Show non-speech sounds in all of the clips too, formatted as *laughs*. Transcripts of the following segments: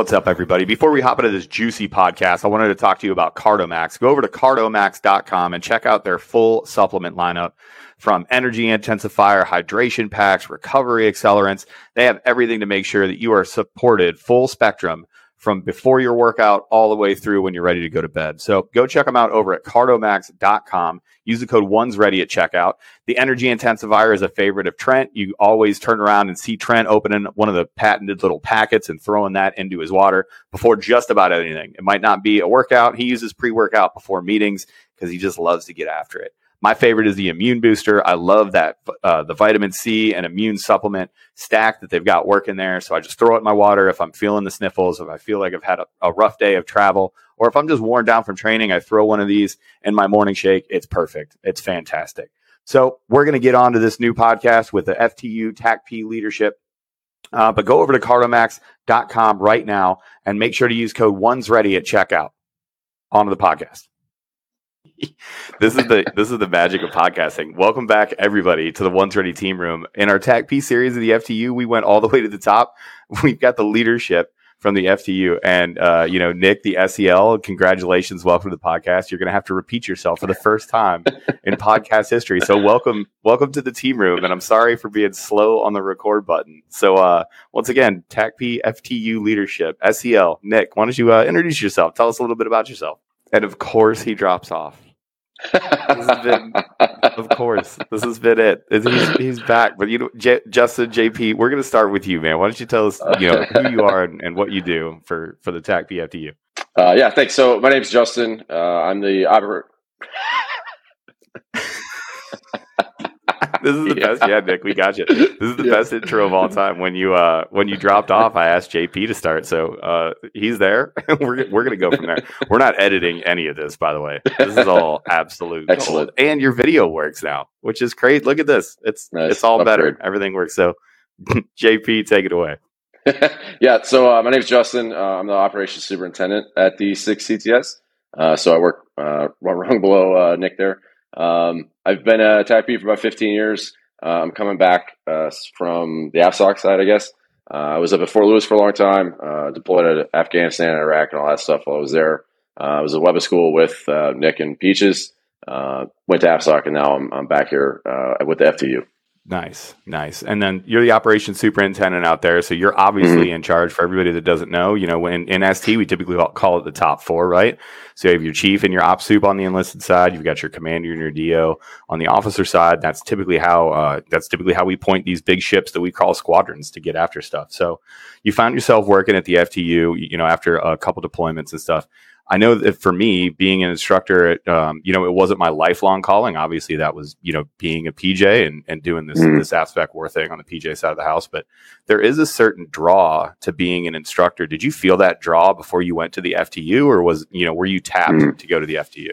What's up, everybody? Before we hop into this juicy podcast, I wanted to talk to you about Cardomax. Go over to cardomax.com and check out their full supplement lineup from energy intensifier, hydration packs, recovery accelerants. They have everything to make sure that you are supported full spectrum from before your workout all the way through when you're ready to go to bed. So go check them out over at cardomax.com. Use the code one's ready at checkout. The energy intensifier is a favorite of Trent. You always turn around and see Trent opening one of the patented little packets and throwing that into his water before just about anything. It might not be a workout. He uses pre workout before meetings because he just loves to get after it. My favorite is the immune booster. I love that uh, the vitamin C and immune supplement stack that they've got working there. So I just throw it in my water if I'm feeling the sniffles, if I feel like I've had a, a rough day of travel, or if I'm just worn down from training, I throw one of these in my morning shake. It's perfect. It's fantastic. So we're going to get on to this new podcast with the FTU TACP leadership. Uh, but go over to cardomax.com right now and make sure to use code one's ready at checkout onto the podcast *laughs* this is the this is the magic of podcasting. Welcome back, everybody, to the One's Ready Team Room. In our TACP series of the FTU, we went all the way to the top. *laughs* We've got the leadership from the FTU, and uh, you know, Nick, the SEL. Congratulations, welcome to the podcast. You're going to have to repeat yourself for the first time in *laughs* podcast history. So, welcome, welcome to the team room. And I'm sorry for being slow on the record button. So, uh, once again, TACP FTU leadership, SEL. Nick, why don't you uh, introduce yourself? Tell us a little bit about yourself. And of course, he drops off this has been, *laughs* of course, this has been it. He's, he's back, but you know, J- Justin, JP, we're going to start with you, man. Why don't you tell us, you know, who you are and, and what you do for for the TACP FTU? Uh, yeah, thanks. So my name is Justin. Uh, I'm the operator. This is the yeah. best. Yeah, Nick, we got you. This is the *laughs* yeah. best intro of all time. When you uh when you dropped off, I asked JP to start, so uh he's there. *laughs* we're we're gonna go from there. We're not editing any of this, by the way. This is all *laughs* absolute excellent. Gold. And your video works now, which is great. Look at this. It's nice. it's all better. Everything works. So, JP, take it away. yeah. So uh, my name is Justin. Uh, I'm the operations superintendent at the Six CTS. Uh, so I work uh, rung below uh, Nick there. Um, I've been a TACP for about 15 years. Uh, I'm coming back uh, from the AFSOC side, I guess. Uh, I was up at Fort Lewis for a long time, uh, deployed at Afghanistan, Iraq, and all that stuff while I was there. Uh, I was at Weapons School with uh, Nick and Peaches. went to AFSOC, and now I'm, I'm back here with the FTU. Nice, nice. And then you're the operations superintendent out there, so you're obviously mm-hmm. in charge. For everybody that doesn't know, you know, when in ST we typically call it the top four, right? So you have your chief and your op soup on the enlisted side. You've got your commander and your DO on the officer side. That's typically how uh, that's typically how we point these big ships that we call squadrons to get after stuff. So you found yourself working at the FTU, you know, after a couple deployments and stuff. I know that for me, being an instructor, um, you know, it wasn't my lifelong calling. Obviously, that was you know being a PJ and, and doing this mm. this AFSPECWAR thing on the PJ side of the house. But there is a certain draw to being an instructor. Did you feel that draw before you went to the FTU, or was you know were you tapped mm. to go to the FTU?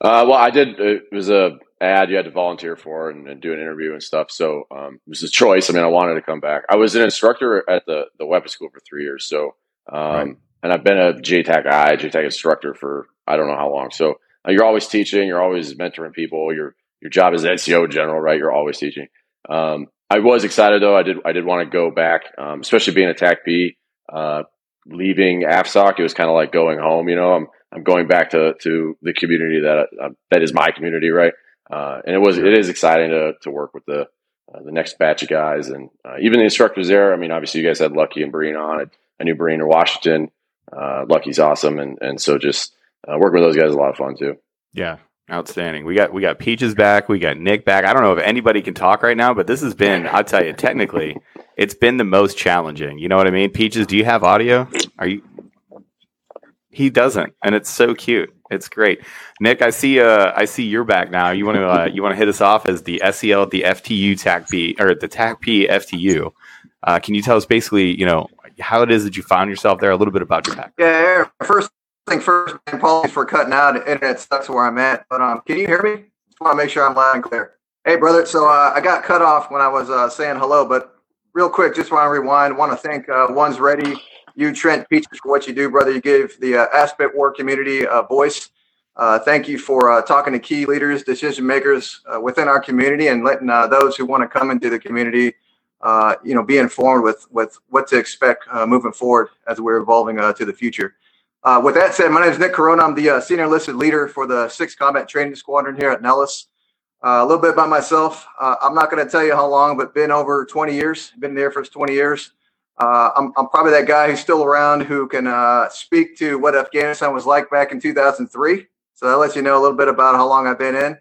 Uh, well, I did. It was a ad you had to volunteer for and, and do an interview and stuff. So um, it was a choice. I mean, I wanted to come back. I was an instructor at the the weapon school for three years. So um, right and I've been a JTAC I, JTAC instructor for I don't know how long. So uh, you're always teaching, you're always mentoring people. Your your job is NCO general, right? You're always teaching. Um, I was excited though. I did I did want to go back, um, especially being a TACP. Uh, leaving AFSOC, it was kind of like going home. You know, I'm I'm going back to to the community that uh, that is my community, right? Uh, and it was it is exciting to to work with the uh, the next batch of guys and uh, even the instructors there. I mean, obviously you guys had Lucky and Breen on. I knew Breen in Washington uh, Lucky's awesome, and and so just uh, working with those guys is a lot of fun too. Yeah, outstanding. We got we got Peaches back, we got Nick back. I don't know if anybody can talk right now, but this has been I'll tell you technically it's been the most challenging. You know what I mean? Peaches, do you have audio? Are you? He doesn't, and it's so cute. It's great. Nick, I see. Uh, I see you're back now. You want to uh, you want to hit us off as the SEL, the FTU TACP or the TACP FTU. Uh, can you tell us basically, you know, how it is that you found yourself there, a little bit about your background. Yeah, first thing first, apologies for cutting out. Internet sucks where I'm at, but um, can you hear me? Just want to make sure I'm loud and clear. Hey, brother. So uh, I got cut off when I was uh, saying hello, but real quick, just want to rewind. Want to thank uh, One's Ready, you Trent Peaches for what you do, brother. You gave the uh, AFSPECWAR community a voice. Uh, thank you for uh, talking to key leaders, decision makers uh, within our community, and letting those who want to come into the community uh, you know, be informed with with what to expect uh, moving forward as we're evolving uh, to the future. Uh, with that said, my name is Nick Corona. I'm the uh, senior enlisted leader for the 6th Combat Training Squadron here at Nellis. Uh, a little bit about myself. I'm not going to tell you how long, but been over 20 years. Been there for 20 years. I'm, I'm probably that guy who's still around who can speak to what Afghanistan was like back in 2003. So that lets you know a little bit about how long I've been in.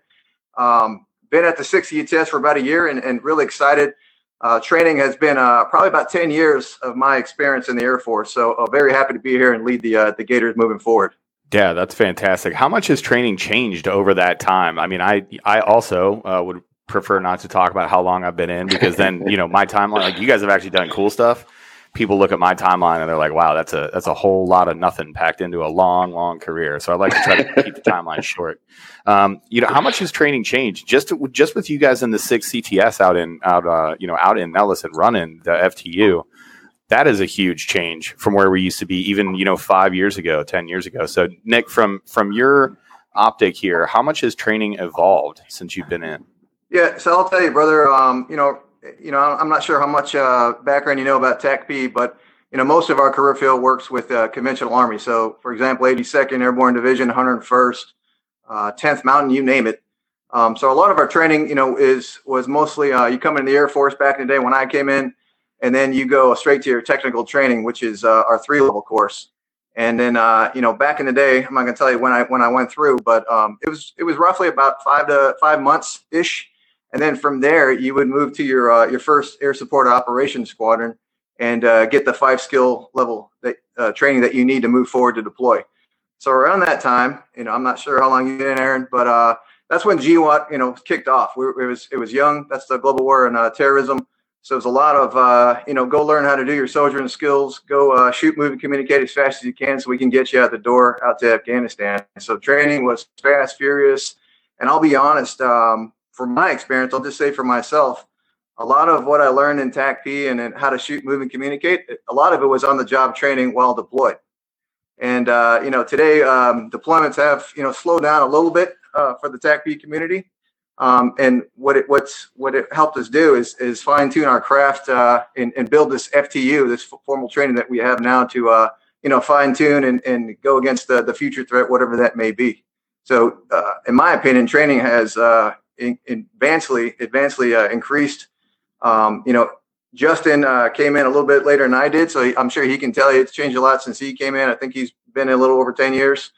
Um, been at the 6 CTS for about a year and, and really excited uh, training has been uh, probably about 10 years of my experience in the Air Force. So uh, very happy to be here and lead the, uh, the Gators moving forward. Yeah, that's fantastic. How much has training changed over that time? I mean, I, I also uh, would prefer not to talk about how long I've been in because then, you know, my timeline, like you guys have actually done cool stuff people look at my timeline and they're like, "Wow, that's a that's a whole lot of nothing packed into a long, long career." So I like to try to keep the *laughs* timeline short. Um, you know, how much has training changed just to, just with you guys in the six CTS out in out uh, you know out in Nellis and running the FTU? That is a huge change from where we used to be, even you know five years ago, ten years ago. So Nick, from from your optic here, how much has training evolved since you've been in? Yeah, so I'll tell you, brother. Um, you know, you know, I'm not sure how much uh, background you know about TACP, but you know, most of our career field works with uh, conventional army. So, for example, 82nd Airborne Division, 101st, uh, 10th Mountain, you name it. Um, so, a lot of our training, you know, is was mostly uh, you come in the Air Force back in the day when I came in, and then you go straight to your technical training, which is uh, our three level course. And then, uh, you know, back in the day, I'm not going to tell you when I when I went through, but um, it was it was roughly about five to five months ish and then from there you would move to your uh, your first air support operations squadron and uh, get the five skill level that, uh, training that you need to move forward to deploy. So around that time, you know, I'm not sure how long you've been Aaron, but uh, that's when GWOT, you know, kicked off. We, it was it was young. That's the global war and uh, terrorism. So it's a lot of uh, you know, go learn how to do your soldiering skills, go shoot, move, and communicate as fast as you can, so we can get you out the door out to Afghanistan. So training was fast, furious, and I'll be honest. Um, from my experience, I'll just say for myself, a lot of what I learned in TACP and in how to shoot, move, and communicate, a lot of it was on the job training while deployed. And uh, you know, today um, deployments have you know slowed down a little bit uh, for the TACP community. Um, and what it what's what it helped us do is is fine tune our craft uh, and, and, build this FTU, this formal training that we have now to uh, you know fine tune and, and go against the, the future threat, whatever that may be. So, uh, in my opinion, training has in, advancedly advancedly uh, increased. Um, you know, Justin uh, came in a little bit later than I did, so I'm sure he can tell you it's changed a lot since he came in. I think he's been a little over 10 years.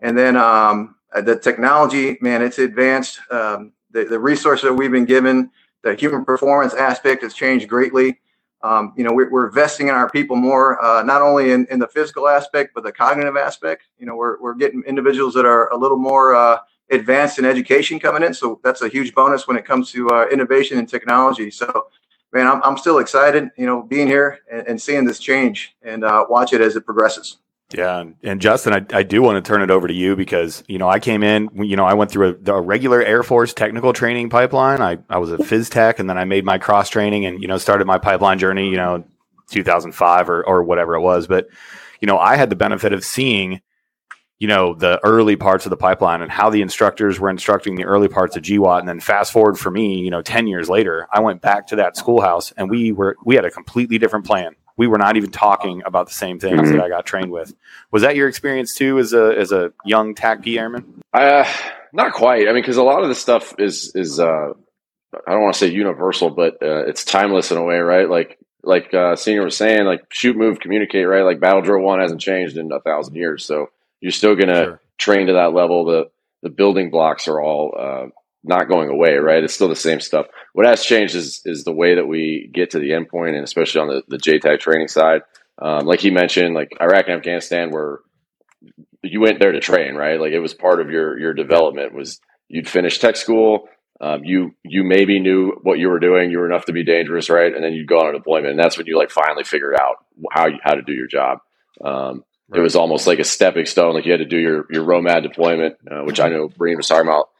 And then um, uh, the technology, man, it's advanced. Um, the, the resources that we've been given, the human performance aspect has changed greatly. Um, you know, we're, we're, investing in our people more, uh, not only in, in the physical aspect, but the cognitive aspect. You know, we're, we're getting individuals that are a little more uh, advanced in education coming in. So that's a huge bonus when it comes to uh, innovation and technology. So, man, I'm, I'm still excited, you know, being here and, and seeing this change and uh, watch it as it progresses. Yeah, and Justin, I, I do want to turn it over to you because you know I came in, you know, I went through a, a, regular Air Force technical training pipeline. I, I was a phys tech, and then I made my cross training, and you know started my pipeline journey, you know, 2005 or or whatever it was. But you know, I had the benefit of seeing you know the early parts of the pipeline and how the instructors were instructing the early parts of GWOT and then fast forward for me you know 10 years later I went back to that schoolhouse and we were we had a completely different plan. We were not even talking about the same things mm-hmm. that I got trained with. Was that your experience too as a as a young TACP airman? Uh not quite. I mean because a lot of the stuff is is uh I don't want to say universal but uh, it's timeless in a way right? Like like uh, senior was saying like shoot move communicate right? Like battle drill one hasn't changed in a thousand years. So you're still going to sure. train to that level. The the building blocks are all uh, not going away, right? It's still the same stuff. What has changed is is the way that we get to the endpoint, and especially on the the JTAC training side. Um, like he mentioned, like Iraq and Afghanistan, where you went there to train, right? Like it was part of your your development. Was you'd finish tech school, um, you you maybe knew what you were doing, you were enough to be dangerous, right? And then you'd go on a deployment, and that's when you like finally figured out how you, how to do your job. Um, Right. It was almost like a stepping stone. Like you had to do your your ROMAD deployment, uh, which I know Breen was talking about.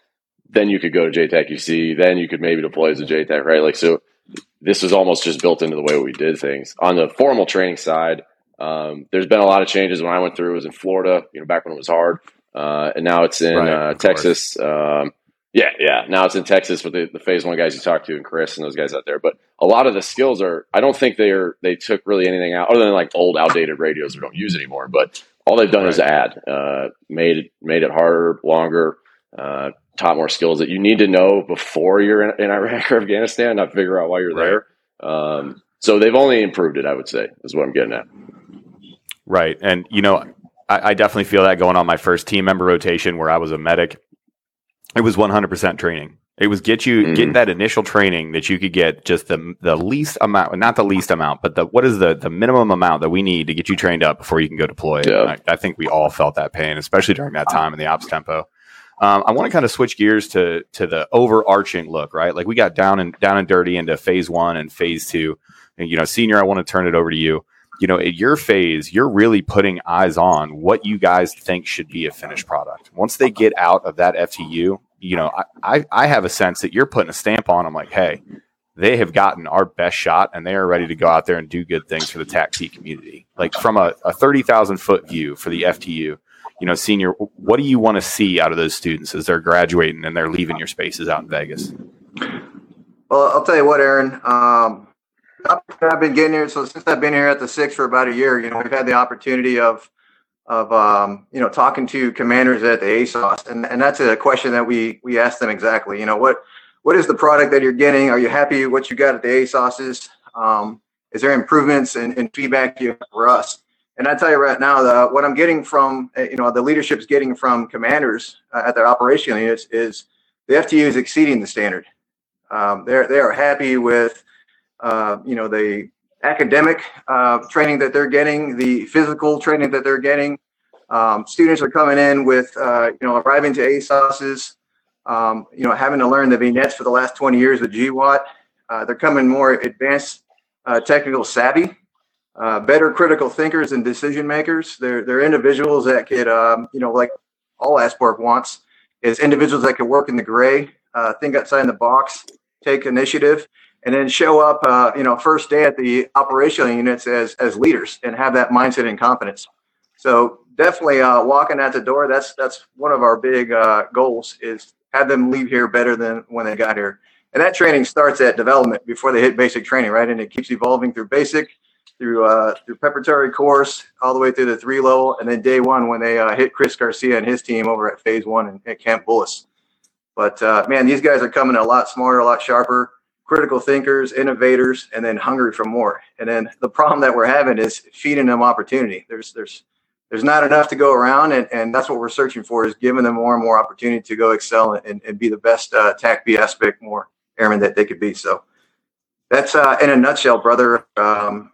Then you could go to JTAC QC. Then you could maybe deploy as a JTAC, right? Like so, this was almost just built into the way we did things. On the formal training side, um, there's been a lot of changes. When I went through, it was in Florida, you know, back when it was hard, uh, and now it's in right, uh, Texas. Um, Yeah, yeah. Now it's in Texas with the, the phase one guys you talked to and Chris and those guys out there. But a lot of the skills are I don't think they are they took really anything out other than like old outdated radios we don't use anymore. But all they've done right. is add, uh, made it made it harder, longer, uh, taught more skills that you need to know before you're in, in Iraq or Afghanistan, not figure out why you're right. there. Um, so they've only improved it, I would say, is what I'm getting at. Right, and you know, I, I definitely feel that going on my first team member rotation where I was a medic it was 100% training. It was get you mm. getting that initial training that you could get just the the least amount, not the least amount, but the what is the the minimum amount that we need to get you trained up before you can go deploy. Yeah. I, I, think we all felt that pain, especially during that time in the ops tempo. Um, I want to kind of switch gears to to the overarching look, right? Like we got down and down and dirty into phase one and phase two. And you know, senior, I want to turn it over to you. You know, at your phase, you're really putting eyes on what you guys think should be a finished product. Once they get out of that FTU, you know, I, I, I have a sense that you're putting a stamp on them like, hey, they have gotten our best shot and they are ready to go out there and do good things for the TACP community. Like from a, a 30,000 foot view for the FTU, you know, senior, what do you want to see out of those students as they're graduating and they're leaving your spaces out in Vegas? Well, I'll tell you what, Aaron, um, I've been getting here. So since I've been here at the six for about a year, you know, we've had the opportunity of of um, you know talking to commanders at the ASOS, and and that's a question that we we ask them exactly. You know what what is the product that you're getting? Are you happy with what you got at the ASOSs? Um, is there improvements and, feedback you for us? And I tell you right now, the, what I'm getting from uh, you know the leadership's getting from commanders uh, at their operational units is the FTU is exceeding the standard. Um, they're they are happy with uh, you know the academic uh, training that they're getting, the physical training that they're getting. Um, students are coming in with, uh, you know, arriving to ASOSs, um, you know, having to learn the vignettes for the last 20 years with GWOT. Uh, they're coming more advanced uh, technical savvy, uh, better critical thinkers and decision makers. They're, they're individuals that could, um, you know, like all AFSPECWAR wants, is individuals that can work in the gray, think outside the box, take initiative and then show up, uh, you know, first day at the operational units as as leaders and have that mindset and confidence. So definitely uh, walking out the door. That's that's one of our big uh, goals is have them leave here better than when they got here. And that training starts at development before they hit basic training, right? And it keeps evolving through basic, through uh, through preparatory course, all the way through the three level, and then day one when they uh, hit Chris Garcia and his team over at Phase One and at Camp Bullis. But uh, man, these guys are coming a lot smarter, a lot sharper critical thinkers, innovators, and then hungry for more. And then the problem that we're having is feeding them opportunity. There's there's there's not enough to go around, and, and that's what we're searching for is giving them more and more opportunity to go excel and, and be the best uh, TACP AFSPECWAR airmen that they could be. So that's uh, in a nutshell, brother. Um,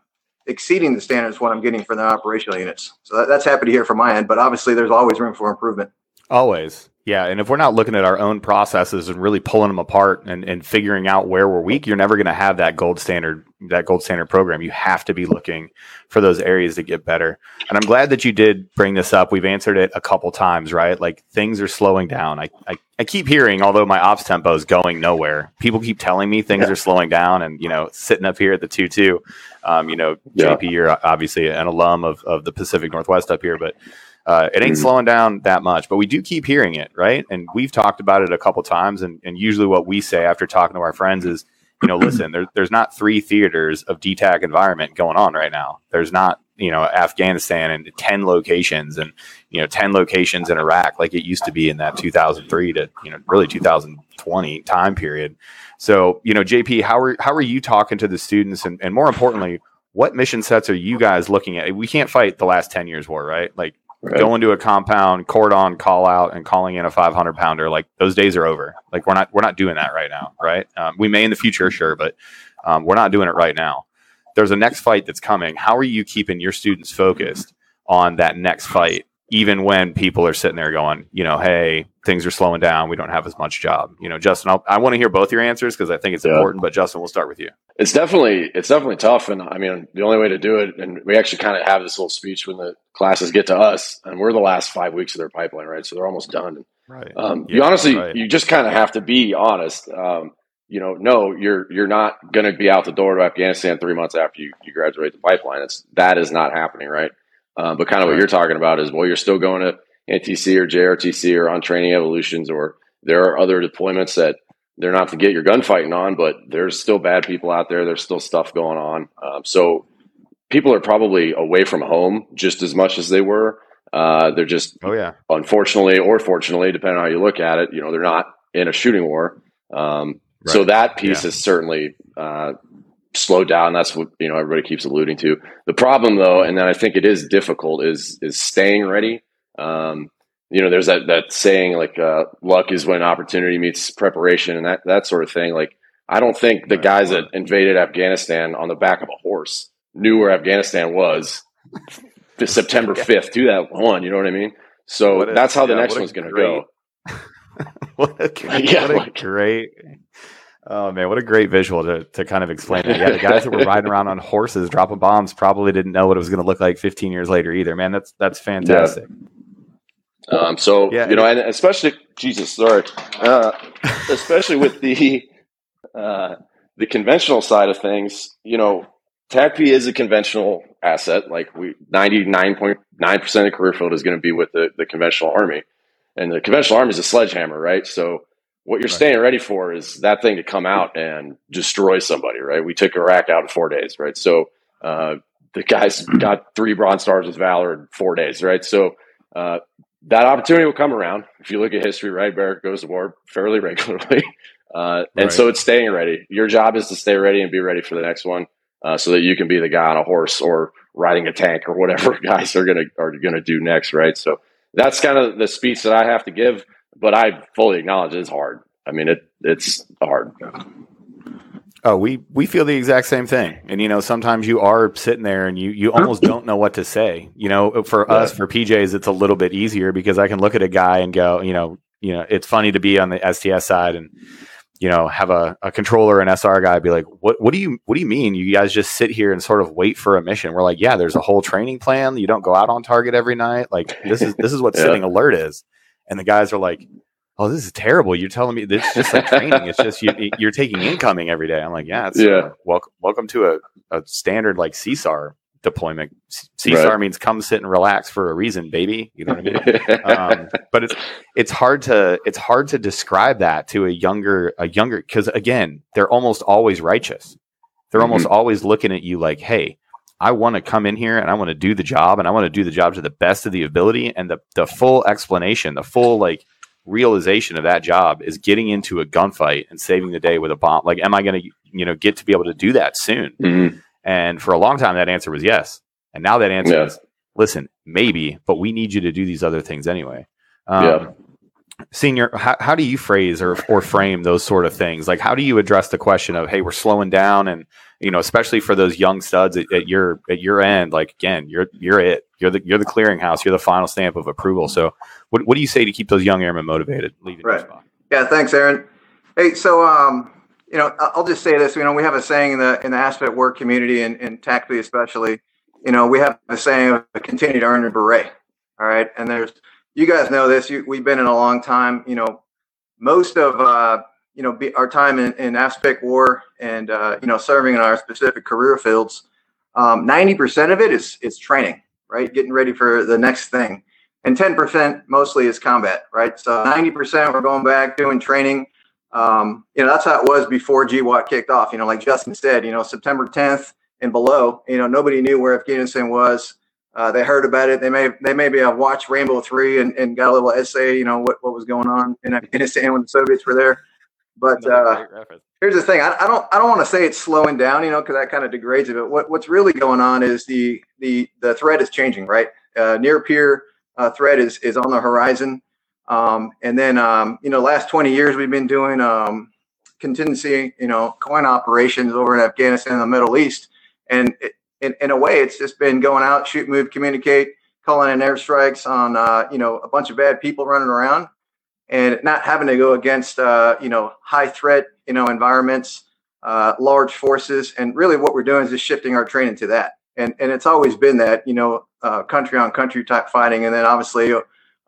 exceeding the standards what I'm getting for the operational units. So that, that's happy to hear from my end, but obviously there's always room for improvement. Always. Yeah, and if we're not looking at our own processes and really pulling them apart and, and figuring out where we're weak, you're never going to have that gold standard that gold standard program. You have to be looking for those areas to get better. And I'm glad that you did bring this up. We've answered it a couple times, right? Like things are slowing down. I I, I keep hearing, although my ops tempo is going nowhere, people keep telling me things yeah. are slowing down. And you know, sitting up here at the two two, um, you know, yeah. JP, you're obviously an alum of of the Pacific Northwest up here, but uh, it ain't mm-hmm. slowing down that much, but we do keep hearing it, right? And we've talked about it a couple times, and, and usually what we say after talking to our friends is, you know, listen, there, there's not three theaters of DTAC environment going on right now. There's not, you know, Afghanistan and 10 locations and, you know, 10 locations in Iraq like it used to be in that 2003 to, you know, really 2020 time period. So, you know, JP, how are, how are you talking to the students? And, and more importantly, what mission sets are you guys looking at? We can't fight the last 10 years war, right? Like Right. Going to a compound, cordon, call out, and calling in a 500 pounder, like those days are over. Like we're not we're not doing that right now, right? Um, we may in the future, sure, but um, we're not doing it right now. There's a next fight that's coming. How are you keeping your students focused on that next fight even when people are sitting there going, you know, hey, things are slowing down. We don't have as much job. You know, Justin, I'll, i want to hear both your answers because I think it's yeah. important. But Justin, we'll start with you. It's definitely it's definitely tough, and I mean, the only way to do it, and we actually kind of have this little speech when the classes get to us, and we're the last five weeks of their pipeline, right? So they're almost done. Right. Um, yeah, you honestly, right. you just kind of have to be honest. Um, you know, no, you're you're not going to be out the door to Afghanistan three months after you, you graduate the pipeline. It's that is not happening, right? Uh, but kind of what you're talking about is, well, you're still going to NTC or JRTC or on training evolutions or there are other deployments that they're not to get your gunfighting on, but there's still bad people out there. There's still stuff going on. Um, so people are probably away from home just as much as they were. Uh, they're just, oh yeah, unfortunately or fortunately, depending on how you look at it, you know, they're not in a shooting war. Um, right. So that piece yeah. is certainly uh, slowed down. That's what you know everybody keeps alluding to. The problem, though, and then I think it is difficult, is is staying ready. Um, you know, there's that that saying like uh, luck is when opportunity meets preparation, and that that sort of thing. Like, I don't think the guys that invaded Afghanistan on the back of a horse knew where Afghanistan was *laughs* September fifth, two thousand one. You know what I mean? So that's how the yeah, next one's going to go. what a, *laughs* *laughs* yeah, what a like, great Oh man, what a great visual to, to kind of explain it. Yeah, the guys that were riding around on horses dropping bombs probably didn't know what it was going to look like 15 years later either. Man, that's that's fantastic. Yeah. Um, so yeah, you know, and especially Jesus, sorry, uh, especially with the uh, the conventional side of things, you know, TACP is a conventional asset. Like we, 99.9 percent of career field is going to be with the, the conventional army, and the conventional army is a sledgehammer, right? So what you're right. staying ready for is that thing to come out and destroy somebody, right? We took Iraq out in four days, right? So uh, the guys got three Bronze Stars with Valor in four days, right? So uh, that opportunity will come around. If you look at history, right, Barrett goes to war fairly *laughs* regularly. Uh, and right. so it's staying ready. Your job is to stay ready and be ready for the next one, uh, so that you can be the guy on a horse or riding a tank or *laughs* whatever guys are gonna are gonna do next, right? So that's kind of the speech that I have to give but I fully acknowledge it's hard. I mean, it it's hard. Oh, we we feel the exact same thing, and you know, sometimes you are sitting there and you you almost don't know what to say. You know, for yeah. us, for PJs, it's a little bit easier because I can look at a guy and go, you know, you know, it's funny to be on the STS side and you know have a, a controller and SR guy be like, what what do you what do you mean? You guys just sit here and sort of wait for a mission? We're like, yeah, there's a whole training plan. You don't go out on target every night. Like this is this is what *laughs* yeah. sitting alert is. And the guys are like, oh, this is terrible. You're telling me this is just like training. It's just you, are taking incoming every day. I'm like, yeah, it's, yeah. Uh, welcome, welcome to a, a standard like CSAR deployment. CSAR right. means come sit and relax for a reason, baby. You know what I mean? *laughs* um, but it's it's hard to it's hard to describe that to a younger a younger because again, they're almost always righteous. They're mm-hmm. almost always looking at you like, hey. I want to come in here and I want to do the job and I want to do the job to the best of the ability and the the full explanation, the full like realization of that job is getting into a gunfight and saving the day with a bomb. Like, am I going to, you know, get to be able to do that soon? Mm-hmm. And for a long time, that answer was yes. And now that answer yeah. is, listen, maybe, but we need you to do these other things anyway. Um, yeah. Senior, how, how do you phrase or, or frame those sort of things? Like, how do you address the question of, hey, we're slowing down, and you know, especially for those young studs at, at your at your end, like again, you're you're it, you're the you're the clearinghouse, you're the final stamp of approval. So, what, what do you say to keep those young airmen motivated? Leaving right. Yeah. Thanks, Aaron. Hey, so um, you know, I'll just say this. You know, we have a saying in the in the AFSPECWAR community and in TACP especially. You know, we have a saying of continue to earn your beret. All right, and there's you guys know this. You, we've been in a long time. You know, most of uh, you know our time in, in AFSPECWAR and uh, you know serving in our specific career fields. Um, ninety um, percent of it is is training, right? Getting ready for the next thing and 10% mostly is combat, right? So 90% we're going back doing training. Um, you know, that's how it was before GWOT kicked off. You know, like Justin said, you know, September 10th and below, you know, nobody knew where Afghanistan was. Uh, they heard about it. They may they maybe have watched Rambo Three and, and got a little essay, you know, what, what was going on in Afghanistan when the Soviets were there. But uh, here's the thing: I, I don't I don't want to say it's slowing down, you know, because that kind of degrades it. But what, what's really going on is the the the threat is changing, right? Uh, near peer uh, threat is is on the horizon. Um, and then um, you know, last 20 years we've been doing um, contingency, you know, coin operations over in Afghanistan and the Middle East. And it, in, in a way, it's just been going out, shoot, move, communicate, calling in airstrikes on uh, you know a bunch of bad people running around, and not having to go against uh, you know high threat you know environments, uh, large forces, and really what we're doing is just shifting our training to that. And and it's always been that you know uh, country on country type fighting, and then obviously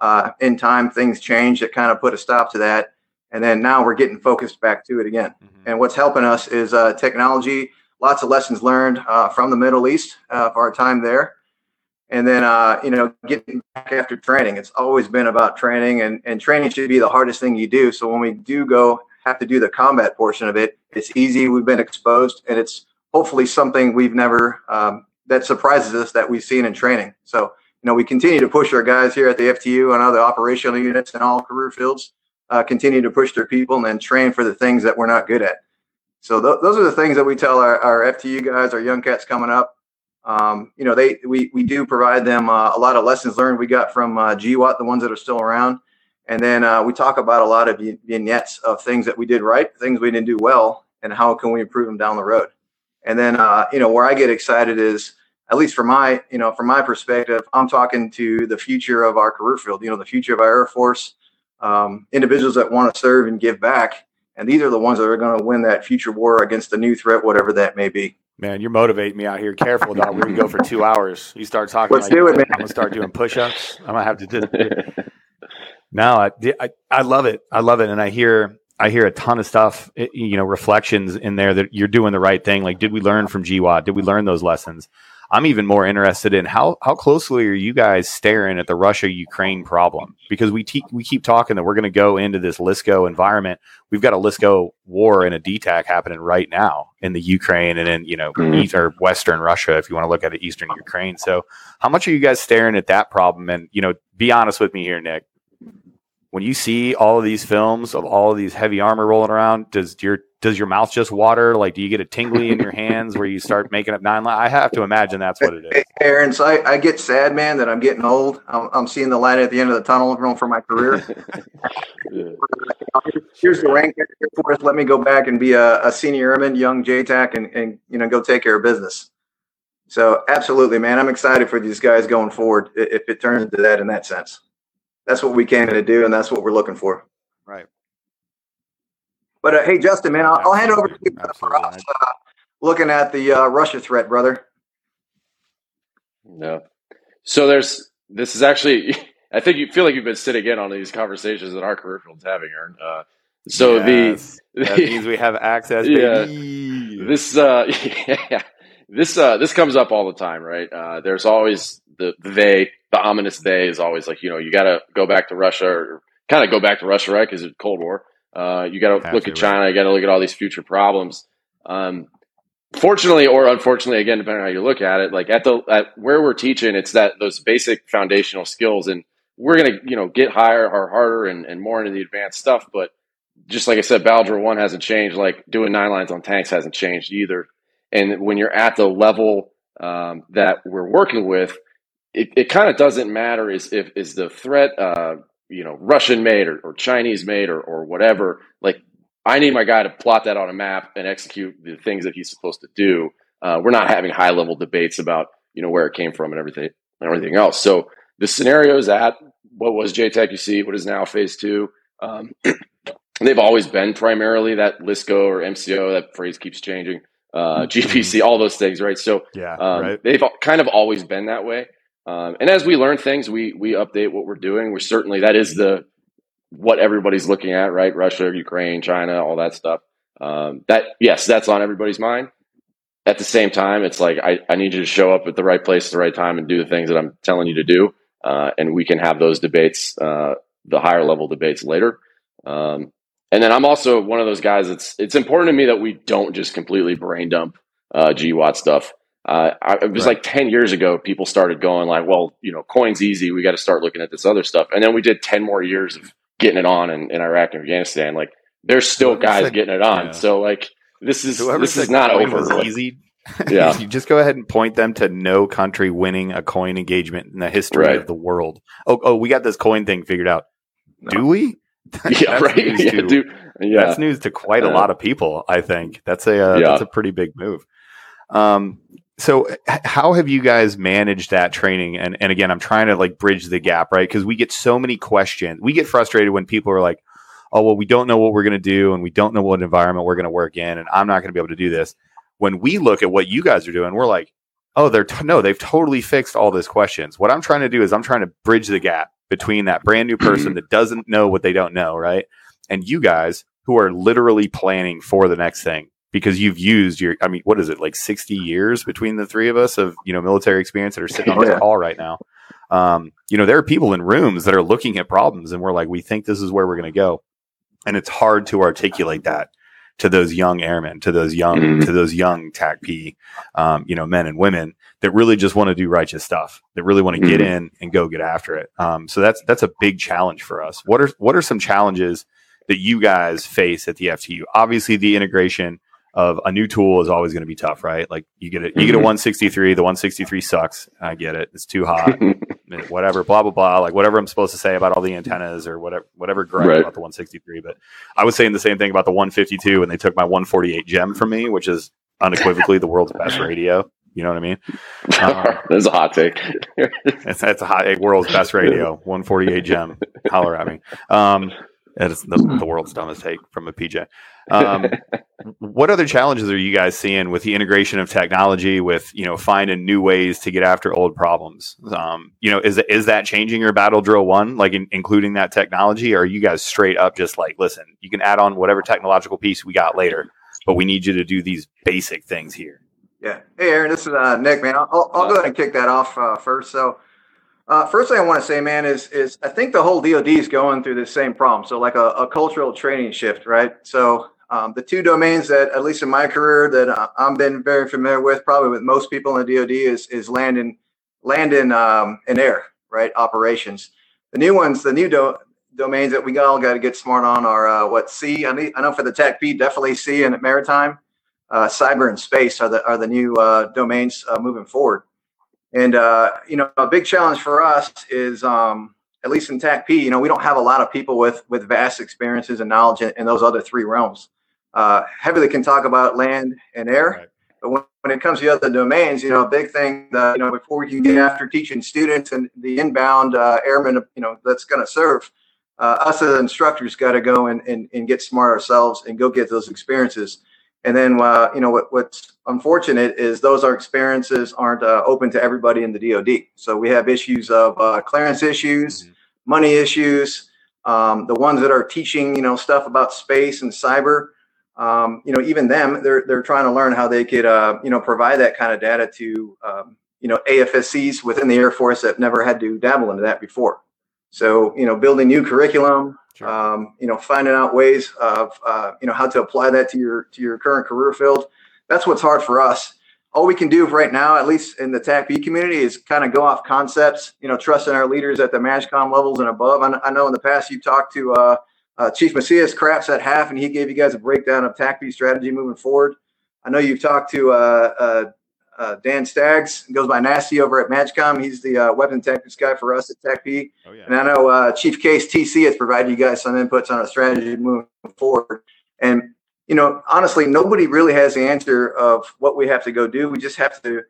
uh, in time things change that kind of put a stop to that, and then now we're getting focused back to it again. Mm-hmm. And what's helping us is uh, technology, lots of lessons learned uh, from the Middle East uh, for our time there, and then uh, you know getting back after training. It's always been about training, and and training should be the hardest thing you do. So when we do go have to do the combat portion of it, it's easy. We've been exposed, and it's hopefully something we've never um, that surprises us that we've seen in training. So you know we continue to push our guys here at the FTU and other operational units and all career fields. Uh, continue to push their people and then train for the things that we're not good at. So th- those are the things that we tell our, our FTU guys, our young cats coming up um, you know, they we we do provide them uh, a lot of lessons learned we got from uh, GWOT, the ones that are still around, and then uh, we talk about a lot of vignettes of things that we did right, things we didn't do well, and how can we improve them down the road. And then uh, you know where I get excited is at least from my you know from my perspective, I'm talking to the future of our career field. You know, the future of our Air Force, um, individuals that want to serve and give back, and these are the ones that are going to win that future war against the new threat, whatever that may be. Man, you're motivating me out here. Careful, dog. We're gonna go for two hours. You start talking. Let's like, do it, man. I'm gonna start doing push-ups. I'm gonna have to do. no, I, I, I love it. I love it, and I hear I hear a ton of stuff. Eh, you know, reflections in there that you're doing the right thing. Like, did we learn from GWOT? Did we learn those lessons? I'm even more interested in how how closely are you guys staring at the Russia Ukraine problem? Because we te- we keep talking that we're going to go into this LSCO environment. We've got a LSCO war and a DTAC happening right now in the Ukraine and in you know mm-hmm. east or Western Russia, if you want to look at it, Eastern Ukraine. So, how much are you guys staring at that problem? And you know, be honest with me here, Nick. When you see all of these films of all of these heavy armor rolling around, does your does your mouth just water? Like, do you get a tingly in your *laughs* hands where you start making up nine? I have to imagine that's what it is. Aaron, so I, I get sad, man, that I'm getting old. I'm, I'm, seeing the light at the end of the tunnel for my career. *laughs* Here's the rank for us. Let me go back and be a, a senior airman, young JTAC, and, and you know go take care of business. So absolutely, man, I'm excited for these guys going forward. If it turns into that in that sense, that's what we came in to do, and that's what we're looking for. Right. But uh, hey, Justin, man, I'll, I'll hand over to you for us uh, looking at the uh, Russia threat, brother. No. So there's this is actually *laughs* I think you feel like you've been sitting in on these conversations that our career field's having, Aaron. Uh, so yes, the *laughs* that means we have access. Yeah, this uh, *laughs* yeah, this uh, this comes up all the time, right? Uh, there's always the, the they, the ominous they is always like you know you got to go back to Russia or kind of go back to Russia, right? Because it's Cold War. Uh, you got to look at China. You got to look at all these future problems. Um, fortunately or unfortunately, again, depending on how you look at it, like at the at where we're teaching, it's that those basic foundational skills, and we're gonna you know get higher or harder and, and more into the advanced stuff. But just like I said, Drill One hasn't changed. Like doing nine lines on tanks hasn't changed either. And when you're at the level um, that we're working with, it, it kind of doesn't matter is if is the threat uh, you know Russian made or, or Chinese made or, or whatever. Like I need my guy to plot that on a map and execute the things that he's supposed to do. Uh, we're not having high level debates about you know where it came from and everything and everything else. So the scenario is at what was JTAC QC, what is now phase two, um, *clears throat* they've always been primarily that LSCO or MCO. That phrase keeps changing. Uh, GPC, mm-hmm. all those things, right? So yeah, um, right. they've kind of always been that way. Um, and as we learn things, we we update what we're doing. We're certainly that is the what everybody's looking at, right? Russia, Ukraine, China, all that stuff. Um, that yes, that's on everybody's mind. At the same time, it's like I, I need you to show up at the right place at the right time and do the things that I'm telling you to do, uh, and we can have those debates, uh, the higher level debates later. Um, and then I'm also one of those guys. It's it's important to me that we don't just completely brain dump uh, GWOT stuff. Uh, I, it was right. like 10 years ago, people started going like, well, you know, coin's easy. We got to start looking at this other stuff. And then we did 10 more years of getting it on in, in Iraq and Afghanistan. Like there's still guys said, getting it on. Yeah. So like, this is, Whoever this is not over. Easy. *laughs* *laughs* yeah. you just go ahead and point them to no country winning a coin engagement in the history right. of the world. Oh, oh, we got this coin thing figured out. No. Do we? *laughs* yeah, right. Yeah, to, yeah, that's news to quite a lot of people. I think that's a uh, yeah. that's a pretty big move. Um, so how have you guys managed that training? And, and again i'm trying to like bridge the gap right? Because we get so many questions. We get frustrated when people are like oh well we don't know what we're going to do and we don't know what environment we're going to work in and i'm not going to be able to do this. When we look at what you guys are doing we're like oh they're t- no they've totally fixed all those questions. What i'm trying to do is i'm trying to bridge the gap between that brand new person *clears throat* that doesn't know what they don't know right? And you guys who are literally planning for the next thing because you've used your i mean what is it like 60 years between the three of us of you know military experience that are sitting on this Yeah. call right now um, you know there are people in rooms that are looking at problems and we're like we think this is where we're going to go and it's hard to articulate that to those young airmen to those young Mhm. to those young TACP um, you know men and women that really just want to do righteous stuff that really want to get Mhm. in and go get after it um, so that's that's a big challenge for us what are what are some challenges that you guys face at the FTU. Obviously, the integration of a new tool is always going to be tough, right? Like you get it, you get a Mhm. 163. The 163 sucks. I get it. It's too hot. *laughs* whatever. Blah blah blah. Like whatever I'm supposed to say about all the antennas or whatever whatever gripe Right. about the 163. But I was saying the same thing about the 152, and they took my 148 JEM from me, which is unequivocally the world's best *laughs* radio. You know what I mean? Uh, *laughs* That's a hot take. It's, that's a hot world's best radio, 148 JEM. Holler at me. Um, it's the, the world's dumbest take from a PJ. Um, what other challenges are you guys seeing with the integration of technology, with you know finding new ways to get after old problems? Um, you know, is is that changing your battle drill one, like in, including that technology, or are you guys straight up just like, listen, you can add on whatever technological piece we got later, but we need you to do these basic things here. Yeah. Hey, Aaron, this is uh, Nick, man. I'll, I'll go ahead and kick that off uh, first. So, uh, first thing I want to say, man, is is I think the whole DoD is going through the same problem. So, like a, a cultural training shift, right? So, um, the two domains that, at least in my career, that I've been very familiar with, probably with most people in the DoD, is is land and land and um, and air, right? Operations. The new ones, the new do- domains that we all got to get smart on are uh, what C. I, I know for the TACP, definitely C and maritime uh, cyber and space are the are the new uh, domains uh, moving forward. And uh, you know, a big challenge for us is, um, at least in TACP, you know, we don't have a lot of people with with vast experiences and knowledge in, in those other three realms. Uh, heavily can talk about land and air, Right. but when, when it comes to the other domains, you know, a big thing that you know before we can get after teaching students and the inbound uh, airmen, you know, that's going to serve. Uh, us as instructors got to go and, and, and get smart ourselves and go get those experiences. And then, uh, you know, what, what's unfortunate is those are experiences aren't uh, open to everybody in the DoD. So we have issues of uh, clearance issues, Mhm. money issues. Um, the ones that are teaching, you know, stuff about space and cyber, um, you know, even them, they're they're trying to learn how they could, uh, you know, provide that kind of data to, um, you know, AFSCs within the Air Force that never had to dabble into that before. So, you know, building new curriculum, Sure. um, you know, finding out ways of, uh, you know, how to apply that to your to your current career field. That's what's hard for us. All we can do right now, at least in the TACP community, is kind of go off concepts. You know, trusting our leaders at the MAJCOM levels and above. I, I know in the past you talked to uh, uh, Chief Macias Craps at half, and he gave you guys a breakdown of TACP strategy moving forward. I know you've talked to uh, Dan Staggs, goes by Nasty over at MAJCOM. He's the uh, weapon tactics guy for us at TACP. Oh yeah. And I know uh, Chief Case TC has provided you guys some inputs on a strategy moving forward. And you know, honestly, nobody really has the answer of what we have to go do. We just have to,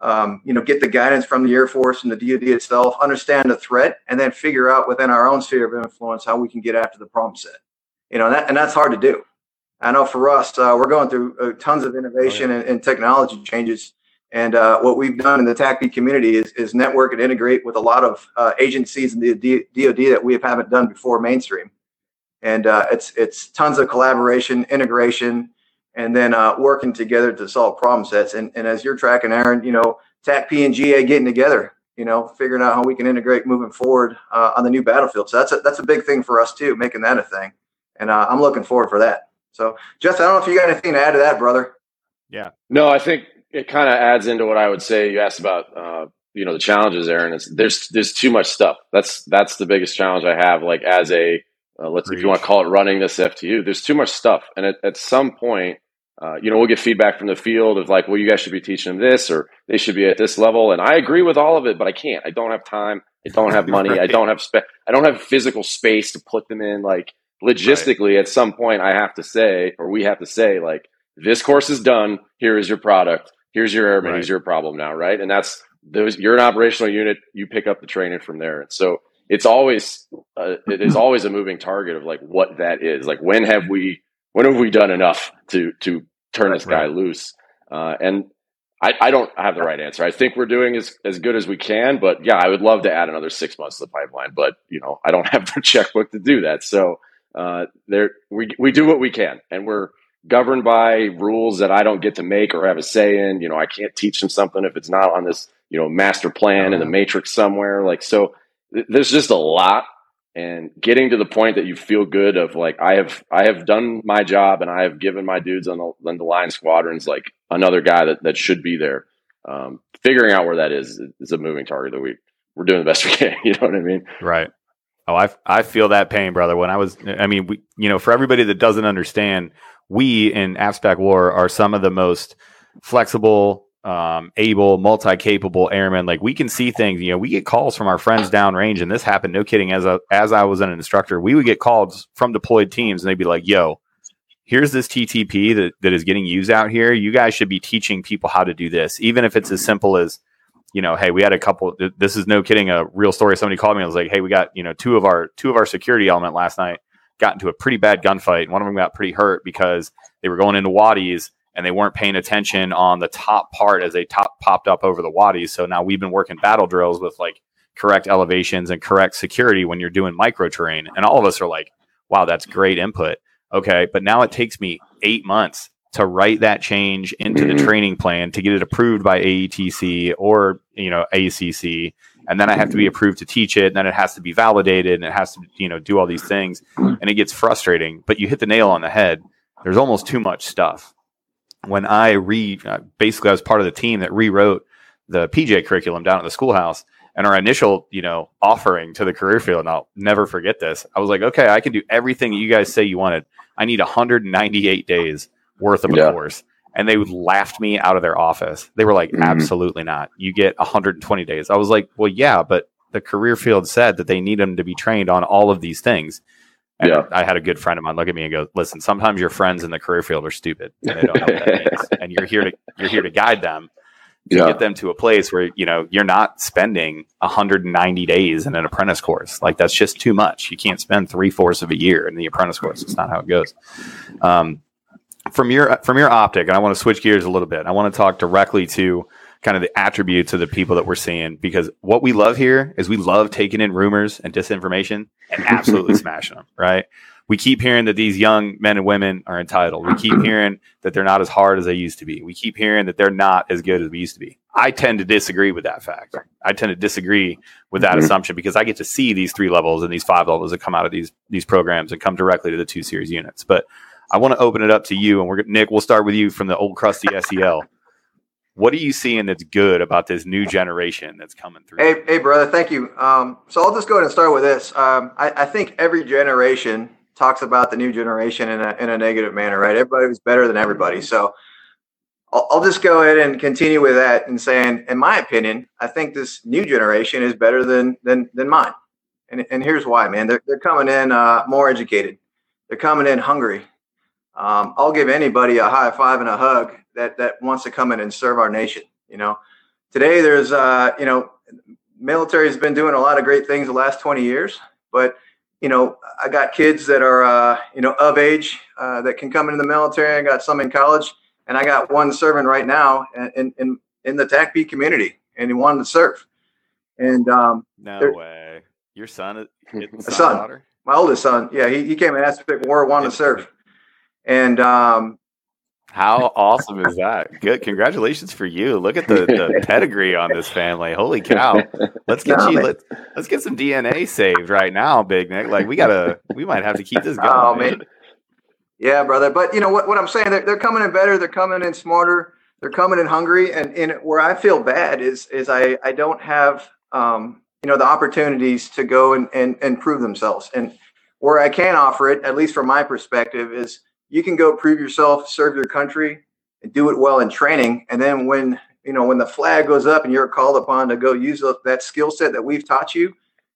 um, you know, get the guidance from the Air Force and the DoD itself, understand the threat, and then figure out within our own sphere of influence how we can get after the problem set. You know, and, that, and that's hard to do. I know for us, uh, we're going through uh, tons of innovation and, and technology changes. And uh, what we've done in the TACP community is, is network and integrate with a lot of uh, agencies in the D- DoD that we haven't done before mainstream. And uh, it's it's tons of collaboration, integration, and then uh, working together to solve problem sets. And, and as you're tracking, Aaron, you know, TACP and GA getting together, you know, figuring out how we can integrate moving forward uh, on the new battlefield. So that's a, that's a big thing for us too, making that a thing. And uh, I'm looking forward for that. So, Justin, I don't know if you got anything to add to that, brother. Yeah. No, I think it kind of adds into what I would say. You asked about, uh, you know, the challenges, Aaron. It's, there's there's too much stuff. That's that's the biggest challenge I have. Like as a uh, let's if you want to call it running this FTU, there's too much stuff, and at, at some point, uh, you know, we'll get feedback from the field of like, well, you guys should be teaching them this, or they should be at this level, and I agree with all of it, but I can't. I don't have time. I don't have money. I *laughs* don't have spe- I don't have physical space to put them in. Like logistically, at some point, I have to say, or we have to say, like, this course is done. Here is your product. Here's your airman. Right. Here's your problem now, right? And that's those. You're an operational unit. You pick up the training from there. And so it's always uh, it is *clears throat* always a moving target of like what that is. Like when have we when have we done enough to to turn this guy Right. loose? Uh, and I, I don't have the right answer. I think we're doing as, as good as we can, but yeah, I would love to add another six months to the pipeline. But you know, I don't *laughs* have the checkbook to do that. So uh, there we we do what we can, and we're governed by rules that I don't get to make or have a say in. You know, I can't teach them something if it's not on this, you know, master plan in the matrix somewhere. Like, so th- there's just a lot. And getting to the point that you feel good of like I have I have done my job and I have given my dudes on the on the line squadrons like another guy that, that should be there. Um, figuring out where that is is a moving target that we we're doing the best *laughs* we can. You know what I mean? Right. Oh, I I feel that pain, brother. When I was, I mean, we, you know, for everybody that doesn't understand, we in AFSPEC War are some of the most flexible, um, able, multi-capable airmen. Like we can see things. You know, we get calls from our friends downrange, and this happened. No kidding. As a, as I was an instructor, we would get calls from deployed teams, and they'd be like, "Yo, here's this TTP that that is getting used out here. You guys should be teaching people how to do this, even if it's as simple as." You know, hey, we had a couple. This is no kidding, a real story. Somebody called me. and was like, "Hey, we got you know two of our two of our security element last night got into a pretty bad gunfight. One of them got pretty hurt because they were going into wadis and they weren't paying attention on the top part as they top popped up over the wadis. So now we've been working battle drills with like correct elevations and correct security when you're doing micro terrain. And all of us are like, wow, that's great input. Okay. But now it takes me eight months to write that change into the mm-hmm. training plan to get it approved by AETC or, you know, ACC and then I have to be approved to teach it, and then it has to be validated, and it has to, you know, do all these things, and it gets frustrating. But you hit the nail on the head. There's almost too much stuff. When I re, uh, basically, I was part of the team that rewrote the PJ curriculum down at the schoolhouse, and our initial, you know, offering to the career field. And I'll never forget this. I was like, okay, I can do everything you guys say you wanted. I need 198 days worth of a yeah. course and they laughed me out of their office. They were like, mm-hmm. absolutely not. You get 120 days. I was like, well, yeah, but the career field said that they need them to be trained on all of these things. And yeah. I had a good friend of mine look at me and go, listen, sometimes your friends in the career field are stupid and they don't know what that *laughs* means. And you're here to, you're here to guide them to yeah. get them to a place where, you know, you're not spending 190 days in an apprentice course. Like that's just too much. You can't spend three fourths of a year in the apprentice course. It's not how it goes. Um, from your from your optic, and I want to switch gears a little bit. I want to talk directly to kind of the attributes of the people that we're seeing because what we love here is we love taking in rumors and disinformation and absolutely *laughs* smashing them. Right? We keep hearing that these young men and women are entitled. We keep hearing that they're not as hard as they used to be. We keep hearing that they're not as good as we used to be. I tend to disagree with that fact. I tend to disagree with that mm-hmm. assumption because I get to see these three levels and these five levels that come out of these these programs and come directly to the two series units. But I want to open it up to you, and we're Nick. We'll start with you from the old crusty *laughs* SEL. What are you seeing that's good about this new generation that's coming through? Hey, hey, brother. Thank you. Um, so I'll just go ahead and start with this. Um, I, I, think every generation talks about the new generation in a, in a negative manner, right? Everybody was better than everybody. So I'll, I'll just go ahead and continue with that and saying, in my opinion, I think this new generation is better than than than mine. And, and here's why, man. They're, they're coming in uh, more educated. They're coming in hungry. Um, I'll give anybody a high five and a hug that that wants to come in and serve our nation. You know, today there's uh, you know, military has been doing a lot of great things the last 20 years, but you know, I got kids that are uh, you know of age uh, that can come into the military. I got some in college, and I got one serving right now in in in the TACP community, and he wanted to serve. And um, no way, your son, *laughs* son, son my oldest son, yeah, he, he came and asked if war wanted to serve. And um, how awesome is that? Good. Congratulations for you. Look at the, the *laughs* pedigree on this family. Holy cow. Let's get you let's let's get some DNA saved right now, Big Nick. Like we gotta we might have to keep this going. Oh man. man. Yeah, brother. But you know what, what I'm saying, they're, they're coming in better, they're coming in smarter, they're coming in hungry. And, and where I feel bad is is I, I don't have um, you know, the opportunities to go and, and, and prove themselves. And where I can offer it, at least from my perspective, is you can go prove yourself, serve your country, and do it well in training. And then when you know when the flag goes up and you're called upon to go use that skill set that we've taught you,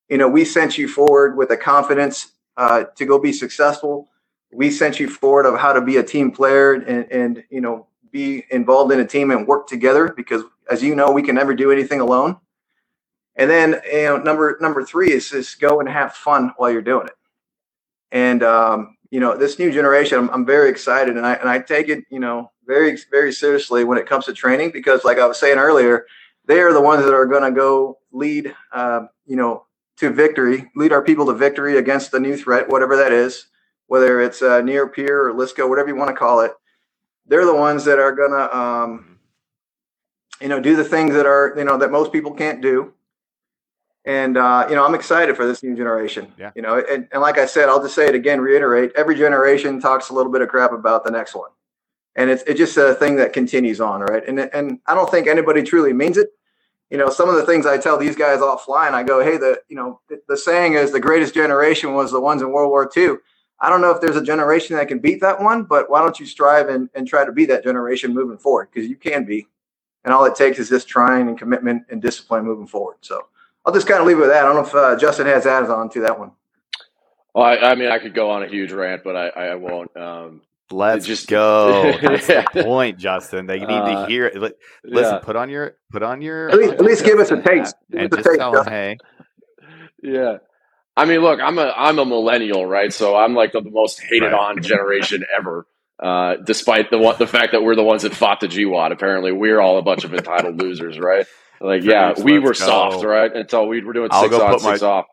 you know we sent you forward with the confidence uh, to go be successful. We sent you forward of how to be a team player and, and you know be involved in a team and work together because as you know we can never do anything alone. And then you know number number three is just go and have fun while you're doing it. And um, you know, this new generation, I'm, I'm very excited, and I and I take it, you know, very very seriously when it comes to training because, like I was saying earlier, they are the ones that are going to go lead, uh, you know, to victory, lead our people to victory against the new threat, whatever that is, whether it's uh, near peer or LSCO, whatever you want to call it. They're the ones that are gonna, um, you know, do the things that are you know that most people can't do. And uh, you know, I'm excited for this new generation. Yeah. You know, and, and like I said, I'll just say it again, reiterate. Every generation talks a little bit of crap about the next one, and it's it's just a thing that continues on, right? And and I don't think anybody truly means it you know, some of the things I tell these guys offline, I go, hey, the you know, the, the saying is the greatest generation was the ones in World War II. I don't know if there's a generation that can beat that one, but why don't you strive and, and try to be that generation moving forward? Because you can be. And all it takes is just trying and commitment and discipline moving forward. So I'll just kind of leave it with that. I don't know if uh, Justin has ads on to that one. Well, I, I, mean, I could go on a huge rant, but I, I won't. Um, Let's just go. *laughs* That's the point, Justin. They need uh, to hear it. Listen, yeah. put on your put on your at least, at least give us a taste. And just taste, tell them, hey. Yeah. I mean, look, I'm a I'm a millennial, right? So I'm like the, the most hated right. on generation ever. Uh, despite the the fact that we're the ones that fought the GWOT. Apparently, we're all a bunch of entitled losers, right? Like, yeah, we were go. soft, right? Until we were doing 6 on, six my, off.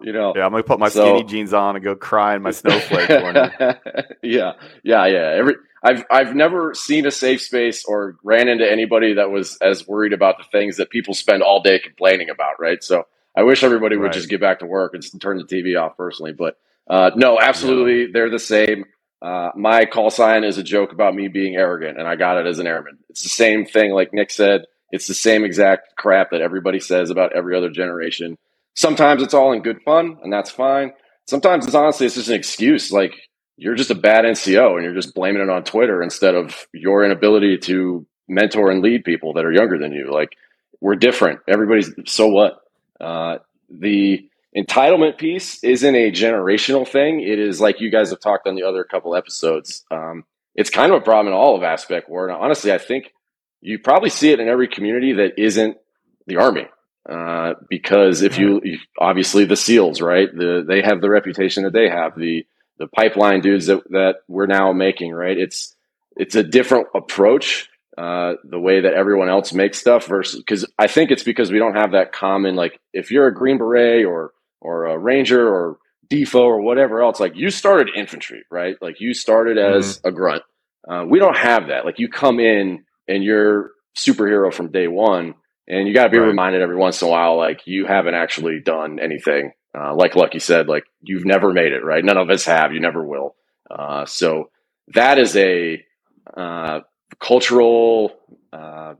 You know, yeah, I'm gonna put my so, skinny jeans on and go cry in my snowflake corner. *laughs* yeah, yeah, yeah. Every I've I've never seen a safe space or ran into anybody that was as worried about the things that people spend all day complaining about, right? So I wish everybody would right. just get back to work and turn the TV off personally. But uh, no, absolutely, yeah. they're the same. Uh, my call sign is a joke about me being arrogant, and I got it as an airman. It's the same thing, like Nick said. It's the same exact crap that everybody says about every other generation. Sometimes it's all in good fun, and that's fine. Sometimes it's honestly it's just an excuse. Like you're just a bad NCO, and you're just blaming it on Twitter instead of your inability to mentor and lead people that are younger than you. Like we're different. Everybody's so what. Uh, the entitlement piece isn't a generational thing. It is like you guys have talked on the other couple episodes. Um, it's kind of a problem in all of AFSPEC War. And honestly, I think you probably see it in every community that isn't the army. Uh, because if you, you, obviously the SEALs, right? The they have the reputation that they have. The the pipeline dudes that that we're now making, right? It's it's a different approach. Uh, the way that everyone else makes stuff versus because I think it's because we don't have that common like if you're a Green Beret or or a Ranger or Defo or whatever else, like you started infantry, right? Like you started as mm-hmm. a grunt. Uh, we don't have that. Like you come in and you're superhero from day one and you got to be right. reminded every once in a while, like you haven't actually done anything. Uh, like Lucky said, like you've never made it, right? None of us have. You never will. Uh, so that is a uh, cultural. Uh,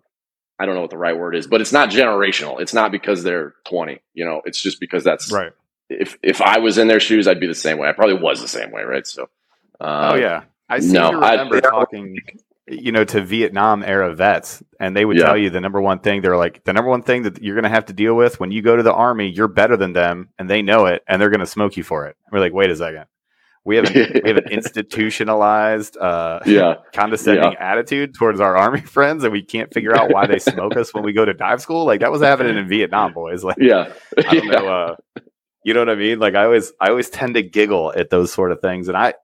I don't know what the right word is, but it's not generational. It's not because they're twenty. You know, it's just because that's right. If if I was in their shoes, I'd be the same way. I probably was the same way, right? So. oh yeah, I seem no, to remember I, *laughs* talking you know, to Vietnam era vets, and they would yeah. tell you the number one thing they're like the number one thing that you're going to have to deal with when you go to the army. You're better than them, and they know it, and they're going to smoke you for it. We're like, wait a second, we have an, we have an *laughs* institutionalized, uh, yeah, condescending yeah. attitude towards our army *laughs* friends, and we can't figure out why they smoke us when we go to dive school. Like that was happening in Vietnam, boys. Like, yeah, I don't know. Uh, you know what I mean? Like I always, I always tend to giggle at those sort of things, and I,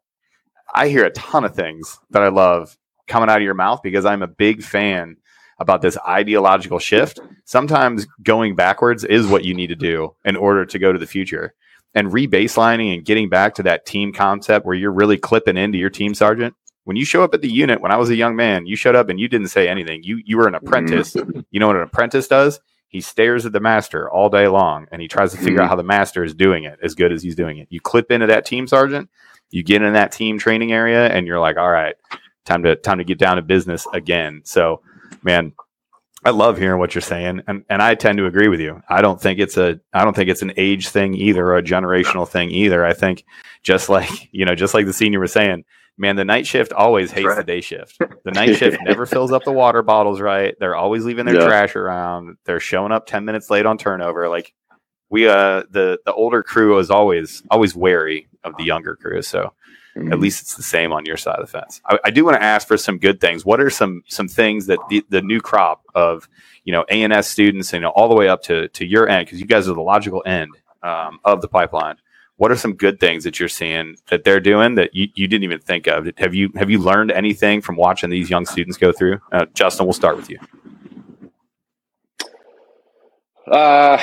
I hear a ton of things that I love coming out of your mouth because I'm a big fan about this ideological shift. Sometimes going backwards is what you need to do in order to go to the future. And rebaselining and getting back to that team concept where you're really clipping into your team sergeant. When you show up at the unit, when I was a young man, you showed up and you didn't say anything. You you were an apprentice. Mm-hmm. You know what an apprentice does? He stares at the master all day long and he tries to figure out mm-hmm. how the master is doing it as good as he's doing it. You clip into that team sergeant, you get in that team training area, and you're like, all right, time to time to get down to business again. So, man, I love hearing what you're saying, and and I tend to agree with you. I don't think it's a I don't think it's an age thing either, or a generational thing either. I think just like you know, just like the senior was saying, man, the night shift always hates right. the day shift. The night shift never *laughs* fills up the water bottles right. They're always leaving their yeah. trash around. They're showing up ten minutes late on turnover. Like we, uh, the the older crew is always always wary of the younger crew. So Mm-hmm. At least it's the same on your side of the fence. I, I do want to ask for some good things. What are some some things that the, the new crop of you know ANS students, you know, all the way up to to your end, because you guys are the logical end um, of the pipeline. What are some good things that you're seeing that they're doing that you, you didn't even think of? Have you have you learned anything from watching these young students go through? Uh, Justin, we'll start with you. Uh,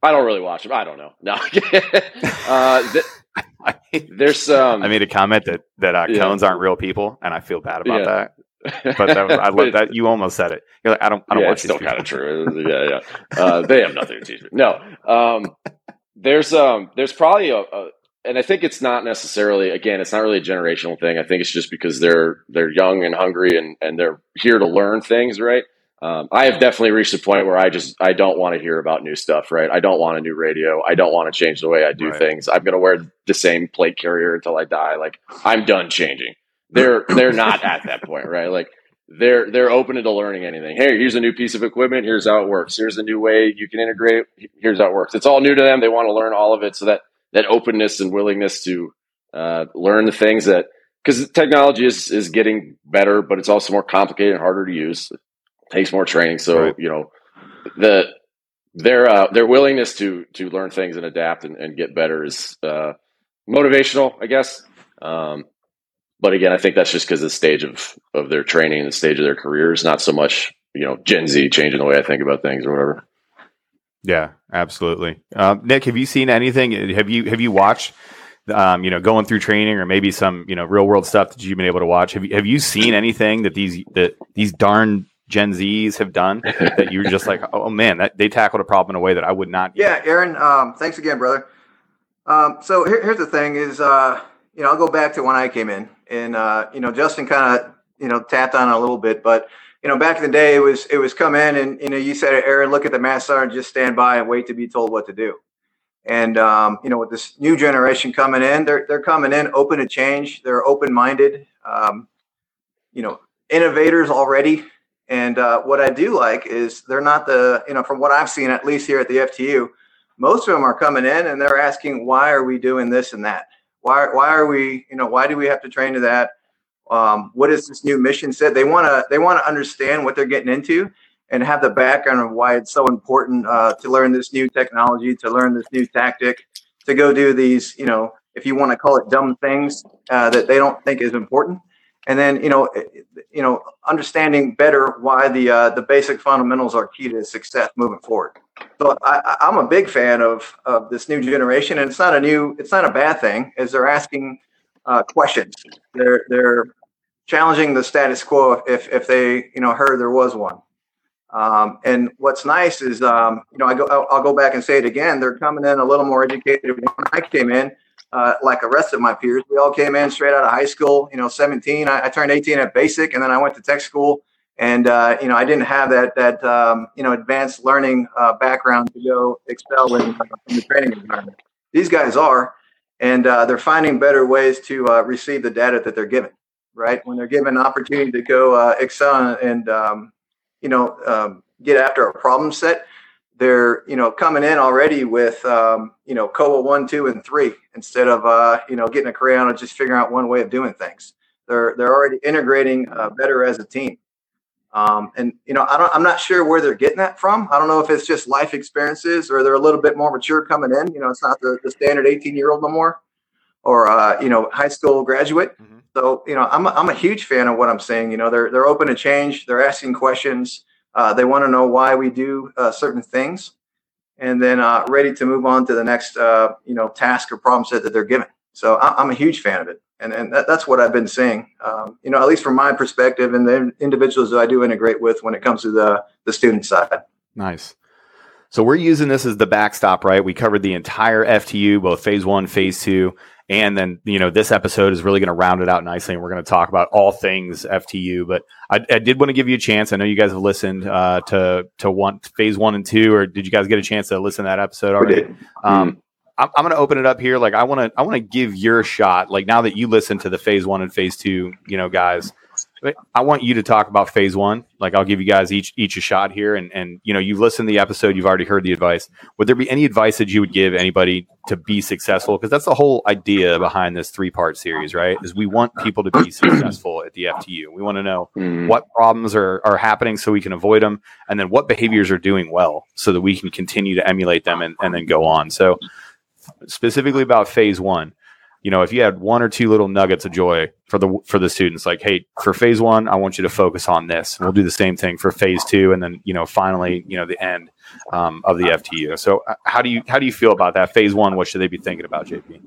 I don't really watch them. I don't know. No, *laughs* uh, *laughs* There's um, I made a comment that that uh, Yeah. cones aren't real people, and I feel bad about Yeah. that. *laughs* But that was, I love that you almost said it. You're like, I don't, I don't yeah, watch it's still kind of true. *laughs* Yeah, yeah. Uh, they have nothing to teach me. No, um, there's um, there's probably a, a, and I think it's not necessarily. Again, it's not really a generational thing. I think it's just because they're they're young and hungry and and they're here to learn things, right? Um, I have definitely reached a point where I just I don't want to hear about new stuff, right? I don't want a new radio. I don't want to change the way I do Right. things. I'm going to wear the same plate carrier until I die. Like I'm done changing. They're they're not at that point, right? Like they're they're open to learning anything. Hey, here's a new piece of equipment. Here's how it works. Here's a new way you can integrate. Here's how it works. It's all new to them. They want to learn all of it. So that that openness and willingness to uh, learn the things that because technology is is getting better, but it's also more complicated and harder to use. Takes more training. So Right. you know the their uh, their willingness to to learn things and adapt and, and get better is uh, motivational, I guess. Um, but again, I think that's just because of the stage of of their training and the stage of their careers, not so much you know Gen Z changing the way I think about things or whatever. Yeah, absolutely. Um, Nick, have you seen anything? Have you have you watched? Um, you know, going through training or maybe some you know real world stuff that you've been able to watch. Have you have you seen anything that these that these darn Gen Zs have done that you're just like, oh man, that they tackled a problem in a way that I would not. Yeah, Aaron. Um, thanks again, brother. Um, so here, here's the thing: is uh, you know I'll go back to when I came in, and uh, you know Justin kind of you know tapped on a little bit, but you know back in the day it was it was come in and you know you said Aaron, look at the math sergeant, just stand by and wait to be told what to do. And um, you know with this new generation coming in, they're they're coming in open to change. They're open minded. Um, you know innovators already. And uh, what I do like is they're not the, you know, from what I've seen, at least here at the FTU, most of them are coming in and they're asking, why are we doing this and that? Why, why are we, you know, why do we have to train to that? Um, what is this new mission set? They want to, they want to understand what they're getting into and have the background of why it's so important uh, to learn this new technology, to learn this new tactic, to go do these, you know, if you want to call it dumb things uh, that they don't think is important and then you know you know understanding better why the uh, the basic fundamentals are key to success moving forward. So I, i'm a big fan of of this new generation and it's not a new it's not a bad thing as they're asking uh, questions. They're they're challenging the status quo if if they you know heard there was one. Um, and what's nice is um, you know I go I'll, I'll go back and say it again they're coming in a little more educated. When i came in uh, like the rest of my peers. We all came in straight out of high school. You know, 17. I, I turned 18 at basic, and then I went to tech school. And uh, you know, I didn't have that that um, you know advanced learning uh, background to go excel in, in the training environment. These guys are, and uh, they're finding better ways to uh, receive the data that they're given. Right when they're given an opportunity to go uh, excel and um, you know um, get after a problem set, they're you know coming in already with um, you know COA one, two, and three instead of uh, you know getting a crayon and just figuring out one way of doing things. They're they're already integrating uh, better as a team. Um, and you know I don't I'm not sure where they're getting that from. I don't know if it's just life experiences or they're a little bit more mature coming in. You know it's not the, the standard 18 year old no more, or uh, you know high school graduate. Mhm. So you know I'm a, I'm a huge fan of what I'm saying. You know they're they're open to change. They're asking questions. Uh, they want to know why we do uh, certain things, and then uh, ready to move on to the next, uh, you know, task or problem set that they're given. So I- I'm a huge fan of it, and and that, that's what I've been seeing. Um, you know, at least from my perspective, and the individuals that I do integrate with when it comes to the the student side. Nice. So we're using this as the backstop, right? We covered the entire FTU, both phase one, phase two, and then you know this episode is really going to round it out nicely, and we're going to talk about all things FTU. But I, I did want to give you a chance. I know you guys have listened uh, to to one phase one and two, or did you guys get a chance to listen to that episode already? Um, I'm, I'm going to open it up here. Like I want to, I want to give your shot. Like now that you listen to the phase one and phase two, you know, guys, I want you to talk about phase one. Like I'll give you guys each each a shot here, and and you know, you've listened to the episode, you've already heard the advice. Would there be any advice that you would give anybody to be successful? Because that's the whole idea behind this three part series, right? Is we want people to be *clears throat* successful at the FTU. We want to know Mhm. what problems are, are happening so we can avoid them and then what behaviors are doing well so that we can continue to emulate them and, and then go on so specifically about phase one you know if you had one or two little nuggets of joy for the for the students like hey for phase one i want you to focus on this and we'll do the same thing for phase two and then you know finally you know the end um, of the ftu so uh, how do you how do you feel about that phase one what should they be thinking about jp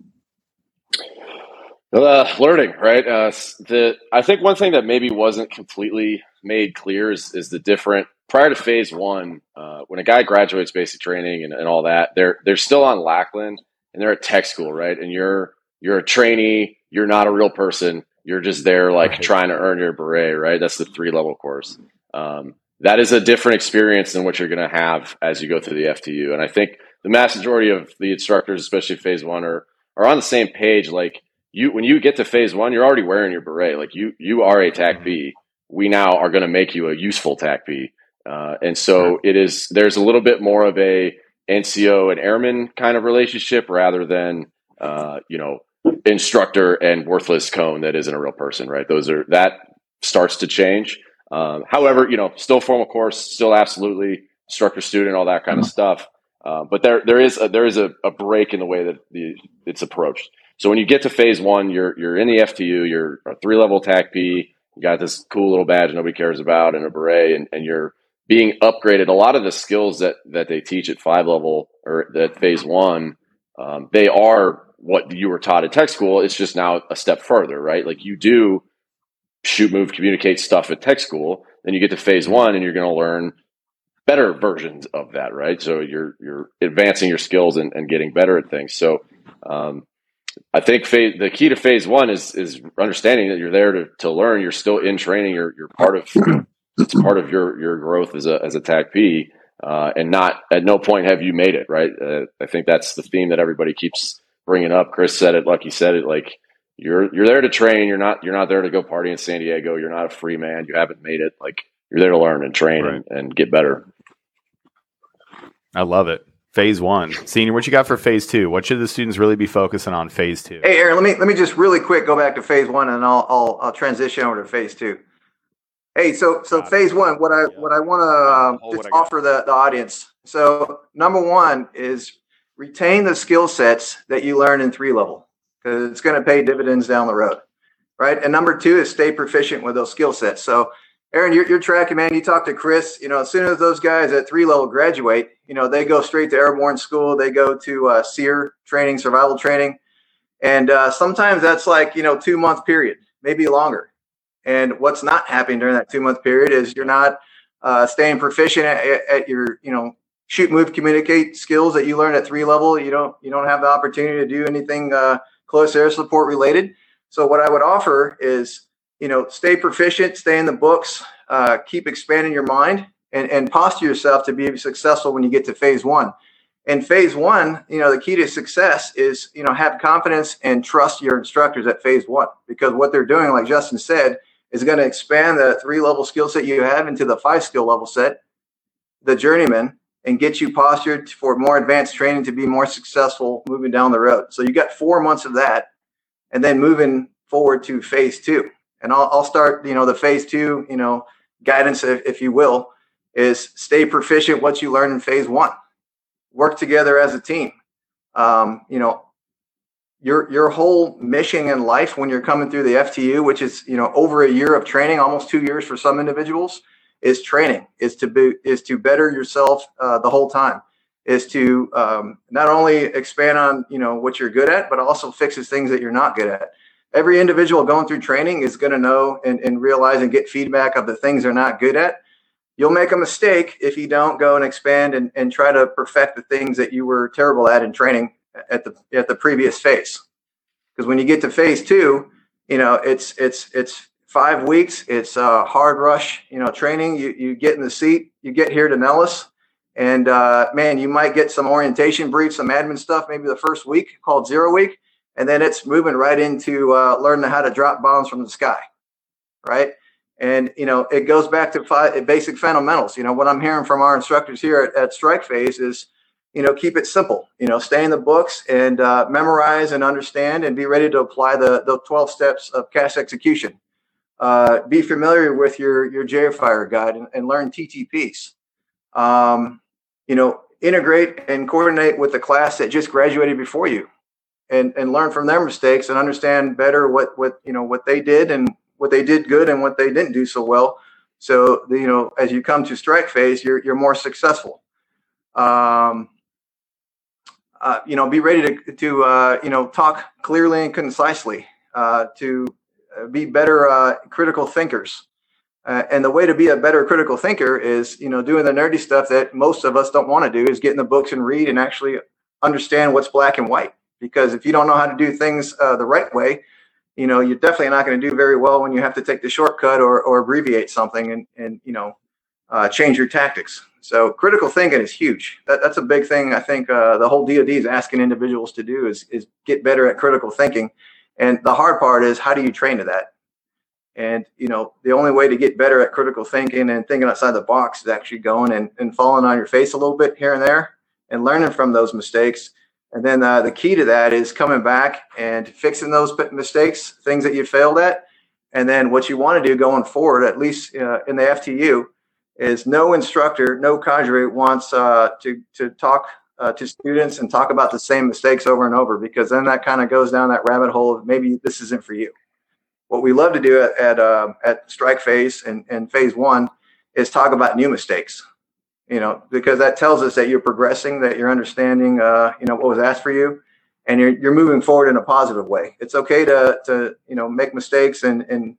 Uh, learning, right? Uh, the I think one thing that maybe wasn't completely made clear is, is the different prior to phase one. Uh, when a guy graduates basic training and, and all that, they're they're still on Lackland and they're at tech school, right? And you're you're a trainee. You're not a real person. You're just there, like right. trying to earn your beret, right? That's the three level course. Um, that is a different experience than what you're going to have as you go through the FTU. And I think the mass majority of the instructors, especially phase one, are are on the same page. Like you, when you get to phase one, you're already wearing your beret. Like you, you are a TACP. We now are going to make you a useful TACP. Uh, and so it is. There's a little bit more of a NCO and airman kind of relationship rather than uh, you know instructor and worthless cone that isn't a real person, right? Those are that starts to change. Um, however, you know, still formal course, still absolutely instructor student, all that kind of mm-hmm. stuff. Uh, but there there is a, there is a, a, break in the way that the, it's approached. So when you get to phase one, you're you're in the FTU, you're a three level TACP, you got this cool little badge nobody cares about and a beret, and, and you're being upgraded. A lot of the skills that that they teach at five level or at phase one, um, they are what you were taught at tech school. It's just now a step further, right? Like you do shoot, move, communicate stuff at tech school. Then you get to phase one, and you're going to learn better versions of that, right? So you're you're advancing your skills and, and getting better at things. So um, I think phase, the key to phase one is is understanding that you're there to, to learn. You're still in training. You're you're part of *clears throat* it's part of your your growth as a as a TACP, uh, and not at no point have you made it right. Uh, I think that's the theme that everybody keeps bringing up. Chris said it, Lucky said it. Like you're you're there to train. You're not you're not there to go party in San Diego. You're not a free man. You haven't made it. Like you're there to learn and train right. and, and get better. I love it. Phase one, senior. What you got for phase two? What should the students really be focusing on phase two? Hey, Aaron, let me let me just really quick go back to phase one, and I'll I'll, I'll transition over to phase two. Hey, so so phase one, what I yeah. what I want to um, just offer the the audience. So number one is retain the skill sets that you learn in three level because it's going to pay dividends down the road, right? And number two is stay proficient with those skill sets. So Aaron, you're, you're tracking, man. You talk to Chris. You know, as soon as those guys at three level graduate, you know, they go straight to airborne school. They go to uh, SERE training, survival training, and uh, sometimes that's like you know two month period, maybe longer. And what's not happening during that two month period is you're not uh, staying proficient at, at, your you know shoot, move, communicate skills that you learned at three level. You don't you don't have the opportunity to do anything uh, close air support related. So what I would offer is you know, stay proficient, stay in the books, uh, keep expanding your mind, and, and posture yourself to be successful when you get to phase one. And phase one, you know, the key to success is, you know, have confidence and trust your instructors at phase one because what they're doing, like Justin said, is going to expand the three level skill set you have into the five skill level set, the journeyman, and get you postured for more advanced training to be more successful moving down the road. So you got four months of that, and then moving forward to phase two and I'll, I'll start, you know, the phase two, you know, guidance, if, if you will, is stay proficient what you learn in phase one. Work together as a team. Um, you know, your your whole mission in life when you're coming through the FTU, which is you know over a year of training, almost two years for some individuals, is training. Is to be is to better yourself uh, the whole time. Is to um, not only expand on you know what you're good at, but also fixes things that you're not good at every individual going through training is going to know and, and realize and get feedback of the things they're not good at. You'll make a mistake if you don't go and expand and, and try to perfect the things that you were terrible at in training at the at the previous phase. Because when you get to phase two, you know it's it's it's five weeks. It's a hard rush, you know, training. You you get in the seat, you get here to Nellis, and uh, man, you might get some orientation brief, some admin stuff, maybe the first week called zero week and then it's moving right into uh, learning how to drop bombs from the sky, right? And you know, it goes back to five, basic fundamentals. You know, what I'm hearing from our instructors here at, at Strike Phase is, you know, keep it simple. You know, stay in the books and uh, memorize and understand, and be ready to apply the the 12 steps of CAS execution. Uh, be familiar with your your JFire guide and, and learn TTPs. Um, you know, integrate and coordinate with the class that just graduated before you and and learn from their mistakes and understand better what what you know what they did and what they did good and what they didn't do so well. So you know, as you come to strike phase, you're you're more successful. Um, uh, you know, be ready to to uh, you know talk clearly and concisely. uh, to be better uh, critical thinkers. Uh, and the way to be a better critical thinker is, you know, doing the nerdy stuff that most of us don't want to do is get in the books and read and actually understand what's black and white. Because if you don't know how to do things uh, the right way, you know, you're definitely not going to do very well when you have to take the shortcut or, or abbreviate something and, and you know, uh, change your tactics. So critical thinking is huge. That, that's a big thing. I think uh, the whole DoD is asking individuals to do is, is get better at critical thinking. And the hard part is how do you train to that? And you know, the only way to get better at critical thinking and thinking outside the box is actually going and, and falling on your face a little bit here and there and learning from those mistakes. And then uh, the key to that is coming back and fixing those mistakes, things that you failed at. And then what you want to do going forward, at least uh, in the FTU, is no instructor, no cadre wants uh, to to talk uh, to students and talk about the same mistakes over and over because then that kind of goes down that rabbit hole of maybe this isn't for you. What we love to do at at, uh, at strike phase and, and phase one is talk about new mistakes. You know, because that tells us that you're progressing, that you're understanding, uh, you know, what was asked for you, and you're you're moving forward in a positive way. It's okay to to you know make mistakes and and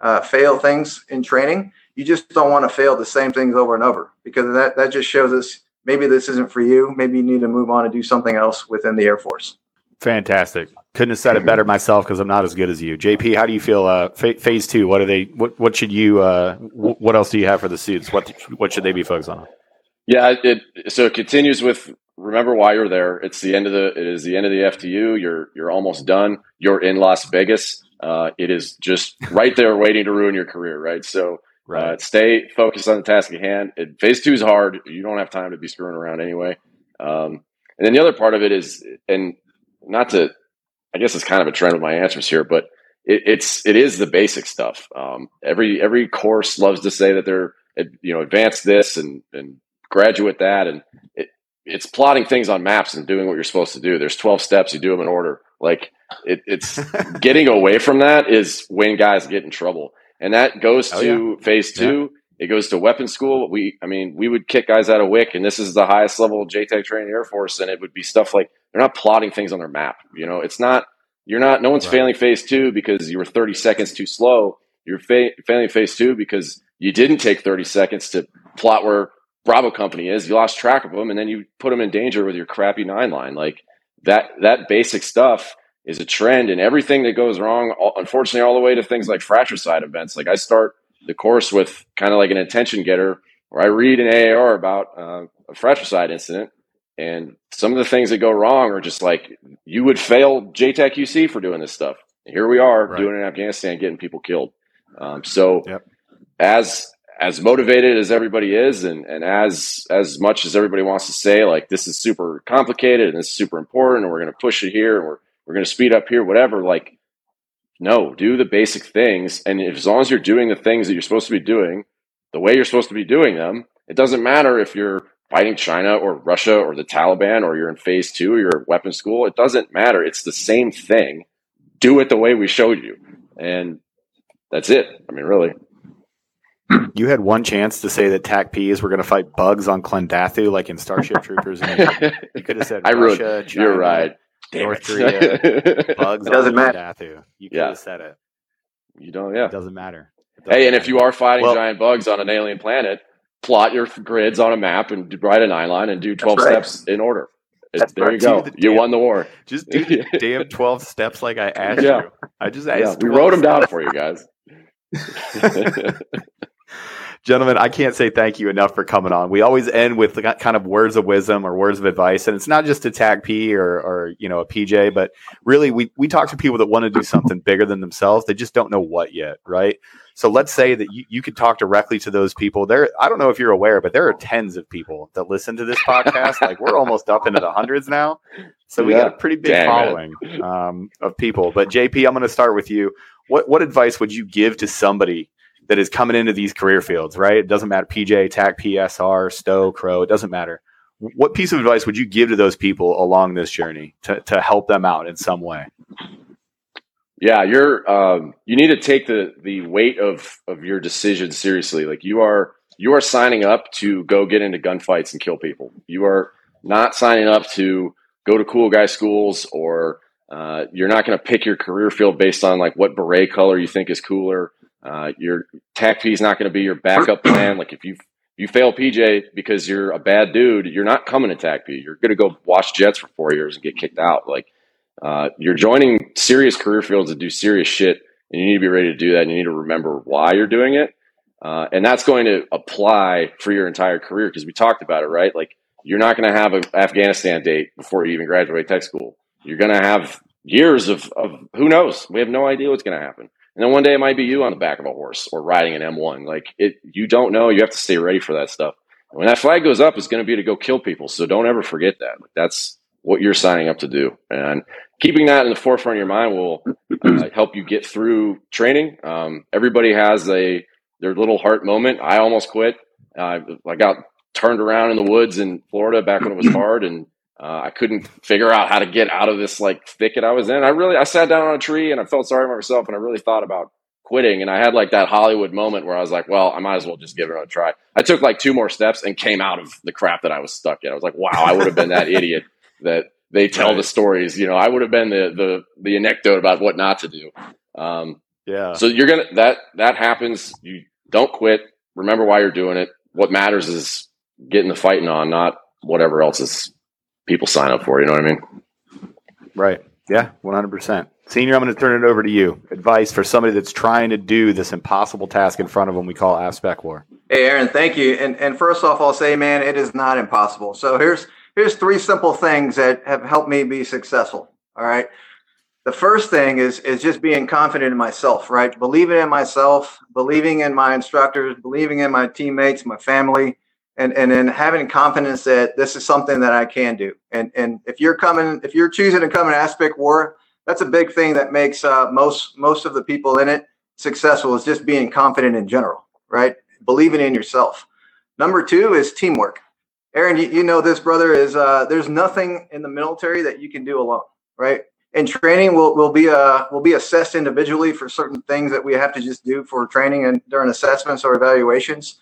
uh, fail things in training. You just don't want to fail the same things over and over because that that just shows us maybe this isn't for you. Maybe you need to move on and do something else within the Air Force. Fantastic. Couldn't have said it better myself because I'm not as good as you. JP, how do you feel? Uh, phase two. What are they? What what should you? Uh, what else do you have for the suits? What what should they be focused on? Yeah, it so it continues with remember why you're there. It's the end of the it is the end of the FTU. You're you're almost done. You're in Las Vegas. Uh, it is just right there waiting to ruin your career, right? So right. Uh, stay focused on the task at hand. It, phase two is hard. You don't have time to be screwing around anyway. Um, and then the other part of it is, and not to, I guess it's kind of a trend with my answers here, but it, it's it is the basic stuff. Um, every every course loves to say that they're you know advanced this and and graduate that, and it, it's plotting things on maps and doing what you're supposed to do. There's 12 steps, you do them in order. Like it, it's *laughs* getting away from that is when guys get in trouble, and that goes oh, to yeah. phase two. Yeah. It goes to weapon school. We, I mean, we would kick guys out of WIC, and this is the highest level of JTAC training Air Force, and it would be stuff like they're not plotting things on their map. You know, it's not you're not. No one's right. failing phase two because you were 30 seconds too slow. You're fa- failing phase two because you didn't take 30 seconds to plot where Bravo Company is. You lost track of them, and then you put them in danger with your crappy nine line. Like that. That basic stuff is a trend, and everything that goes wrong, unfortunately, all the way to things like fratricide events. Like I start the course with kind of like an attention getter, where I read an AAR about uh, a fratricide incident, and some of the things that go wrong are just like you would fail JTAC QC for doing this stuff. here we are right. doing it in Afghanistan, getting people killed. Um, so yep. as as motivated as everybody is, and and as as much as everybody wants to say, like this is super complicated and this is super important, and we're going to push it here, and we're we're going to speed up here, whatever. Like, no, do the basic things, and if, as long as you're doing the things that you're supposed to be doing, the way you're supposed to be doing them, it doesn't matter if you're fighting China or Russia or the Taliban or you're in phase two or you're at weapons school. It doesn't matter. It's the same thing. Do it the way we showed you. And that's it. I mean, really. You had one chance to say that TAC TACPs were going to fight bugs on Klendathu, like in Starship Troopers. And *laughs* you could have said I Russia, China, You're right. North Korea, *laughs* bugs it doesn't matter. Klendathu. You could yeah. have said it. You don't, yeah. It doesn't matter. It doesn't hey, and if you are fighting well, giant bugs on an alien planet, plot your grids on a map and write a nine line and do 12 right. steps in order. It, there right. you go. The you damn, won the war. *laughs* Just do the *laughs* damn 12 steps like I asked yeah. you. I just asked. Yeah, we wrote them down for you guys. Gentlemen, I can't say thank you enough for coming on. We always end with kind of words of wisdom or words of advice, and it's not just a TACP or, or you know a PJ, but really we we talk to people that want to do something bigger than themselves. They just don't know what yet, right? So let's say that you, you could talk directly to those people. There, I don't know if you're aware, but there are tens of people that listen to this podcast. like we're almost up into the hundreds now. So we yeah. got a pretty big following um, of people. But JP, I'm going to start with you. What what advice would you give to somebody that is coming into these career fields? Right, it doesn't matter PJ, TAC, PSR, STO, CRO. It doesn't matter. What piece of advice would you give to those people along this journey to to help them out in some way? Yeah, you're um, you need to take the the weight of of your decision seriously. Like you are you are signing up to go get into gunfights and kill people. You are not signing up to go to cool guy schools or Uh, you're not going to pick your career field based on like what beret color you think is cooler. Uh, your TACP is not going to be your backup plan. Like if you you fail PJ because you're a bad dude, you're not coming to TACP. You're going to go watch Jets for four years and get kicked out. Like uh, you're joining serious career fields to do serious shit, and you need to be ready to do that. And you need to remember why you're doing it, uh, and that's going to apply for your entire career because we talked about it, right? Like you're not going to have an Afghanistan date before you even graduate tech school. You're going to have years of, of who knows. We have no idea what's going to happen. And then one day it might be you on the back of a horse or riding an M1. Like it, you don't know. You have to stay ready for that stuff. And when that flag goes up, it's going to be to go kill people. So don't ever forget that. That's what you're signing up to do. And keeping that in the forefront of your mind will uh, *clears throat* help you get through training. Um, everybody has a their little heart moment. I almost quit. Uh, I got turned around in the woods in Florida back when it was *clears throat* hard, and uh, I couldn't figure out how to get out of this like thicket I was in. I really I sat down on a tree and I felt sorry for myself and I really thought about quitting. And I had like that Hollywood moment where I was like, well, I might as well just give it a try. I took like two more steps and came out of the crap that I was stuck in. I was like, wow, I would have been that *laughs* idiot that they tell right. the stories. You know, I would have been the the the anecdote about what not to do. Um, yeah. So you're gonna that that happens. You don't quit. Remember why you're doing it. What matters is getting the fighting on, not whatever else is people sign up for. You know what I mean? Right. Yeah, 100%. Senior, I'm going to turn it over to you. Advice for somebody that's trying to do this impossible task in front of them we call AFSPEC War. Hey, Aaron, thank you. And, and first off, I'll say, man, it is not impossible. So here's here's three simple things that have helped me be successful. All right. The first thing is is just being confident in myself, right? Believing in myself, believing in my instructors, believing in my teammates, my family, and and then having confidence that this is something that I can do. And and if you're coming, if you're choosing to come in AFSPEC War, that's a big thing that makes uh, most most of the people in it successful. Is just being confident in general, right? Believing in yourself. Number two is teamwork. Aaron, you, you know this, brother. Is uh, there's nothing in the military that you can do alone, right? In training, we'll, we'll be uh, we'll be assessed individually for certain things that we have to just do for training and during assessments or evaluations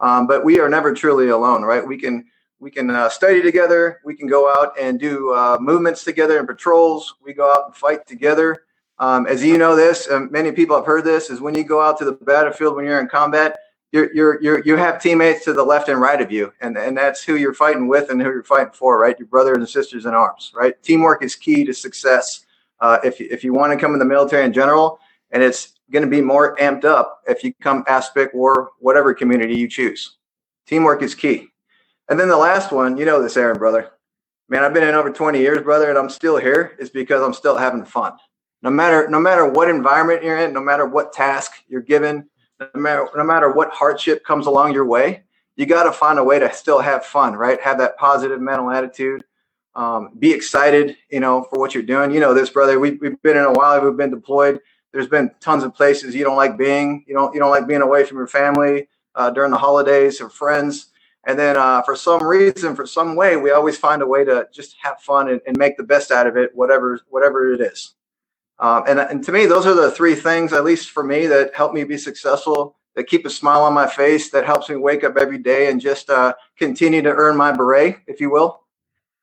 um, but we are never truly alone, right? We can we can uh, study together. We can go out and do uh, movements together and patrols. We go out and fight together. Um, as you know, this many people have heard this is when you go out to the battlefield when you're in combat, you're, you're, you're, you have teammates to the left and right of you, and and that's who you're fighting with and who you're fighting for, right? Your brothers and sisters in arms, right? Teamwork is key to success. Uh, if if you want to come in the military in general, and it's going to be more amped up if you come AFSPEC or whatever community you choose. Teamwork is key. And then the last one, you know this, Aaron, brother. Man, I've been in over 20 years, brother, and I'm still here. Is because I'm still having fun. No matter no matter what environment you're in, no matter what task you're given, no matter no matter what hardship comes along your way, you got to find a way to still have fun, right? Have that positive mental attitude. Um, be excited, you know, for what you're doing. You know this, brother. We, we've been in a while. We've been deployed there's been tons of places you don't like being. You don't you don't like being away from your family uh, during the holidays or friends. And then uh, for some reason, for some way, we always find a way to just have fun and, and make the best out of it, whatever whatever it is. Um, and, and to me, those are the three things, at least for me, that help me be successful. That keep a smile on my face. That helps me wake up every day and just uh, continue to earn my beret, if you will.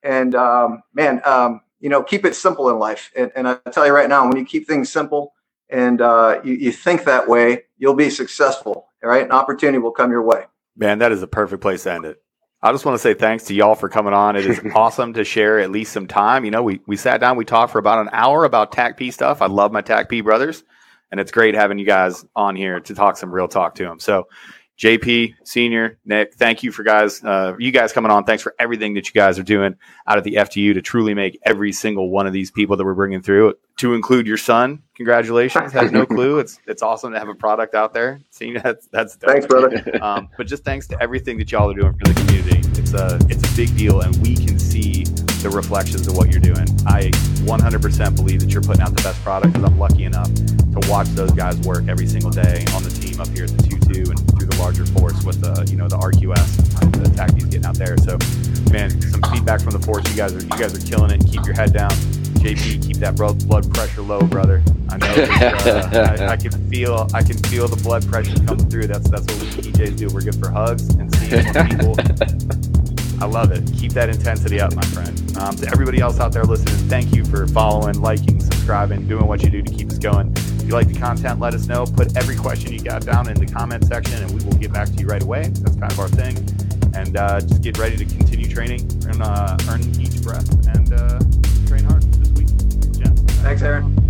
And um, man, um, you know, keep it simple in life. And, and I tell you right now, when you keep things simple, and uh, you, you think that way, you'll be successful. Right, an opportunity will come your way. Man, that is a perfect place to end it. I just want to say thanks to y'all for coming on. It is *laughs* awesome to share at least some time. You know, we we sat down, we talked for about an hour about TACP stuff. I love my TACP brothers, and it's great having you guys on here to talk some real talk to them. So, JP, Senior, Nick, thank you for guys, uh, you guys coming on. Thanks for everything that you guys are doing out of the FTU to truly make every single one of these people that we're bringing through, to include your son. Congratulations! Has no *laughs* clue. It's it's awesome to have a product out there. Senior, that's that's dope. thanks, brother. *laughs* Um, but just thanks to everything that y'all are doing for the community. It's a it's a big deal, and we can see the reflections of what you're doing. I 100% believe that you're putting out the best product because I'm lucky enough to watch those guys work every single day on the team up here at the 2-2 and through the larger force with the you know the RQS, the TACPs getting out there. So, man, some feedback from the force. You guys are you guys are killing it. Keep your head down. JP, keep that blood pressure low, brother. I know uh, I, I, can feel I can feel the blood pressure coming through. That's that's what we PJs do. We're good for hugs and seeing people I love it. Keep that intensity up, my friend. Um, to everybody else out there listening, thank you for following, liking, subscribing, doing what you do to keep us going. If you like the content, let us know. Put every question you got down in the comment section, and we will get back to you right away. That's kind of our thing. And uh, just get ready to continue training and uh, earn each breath and uh, train hard this week. Thanks, Aaron.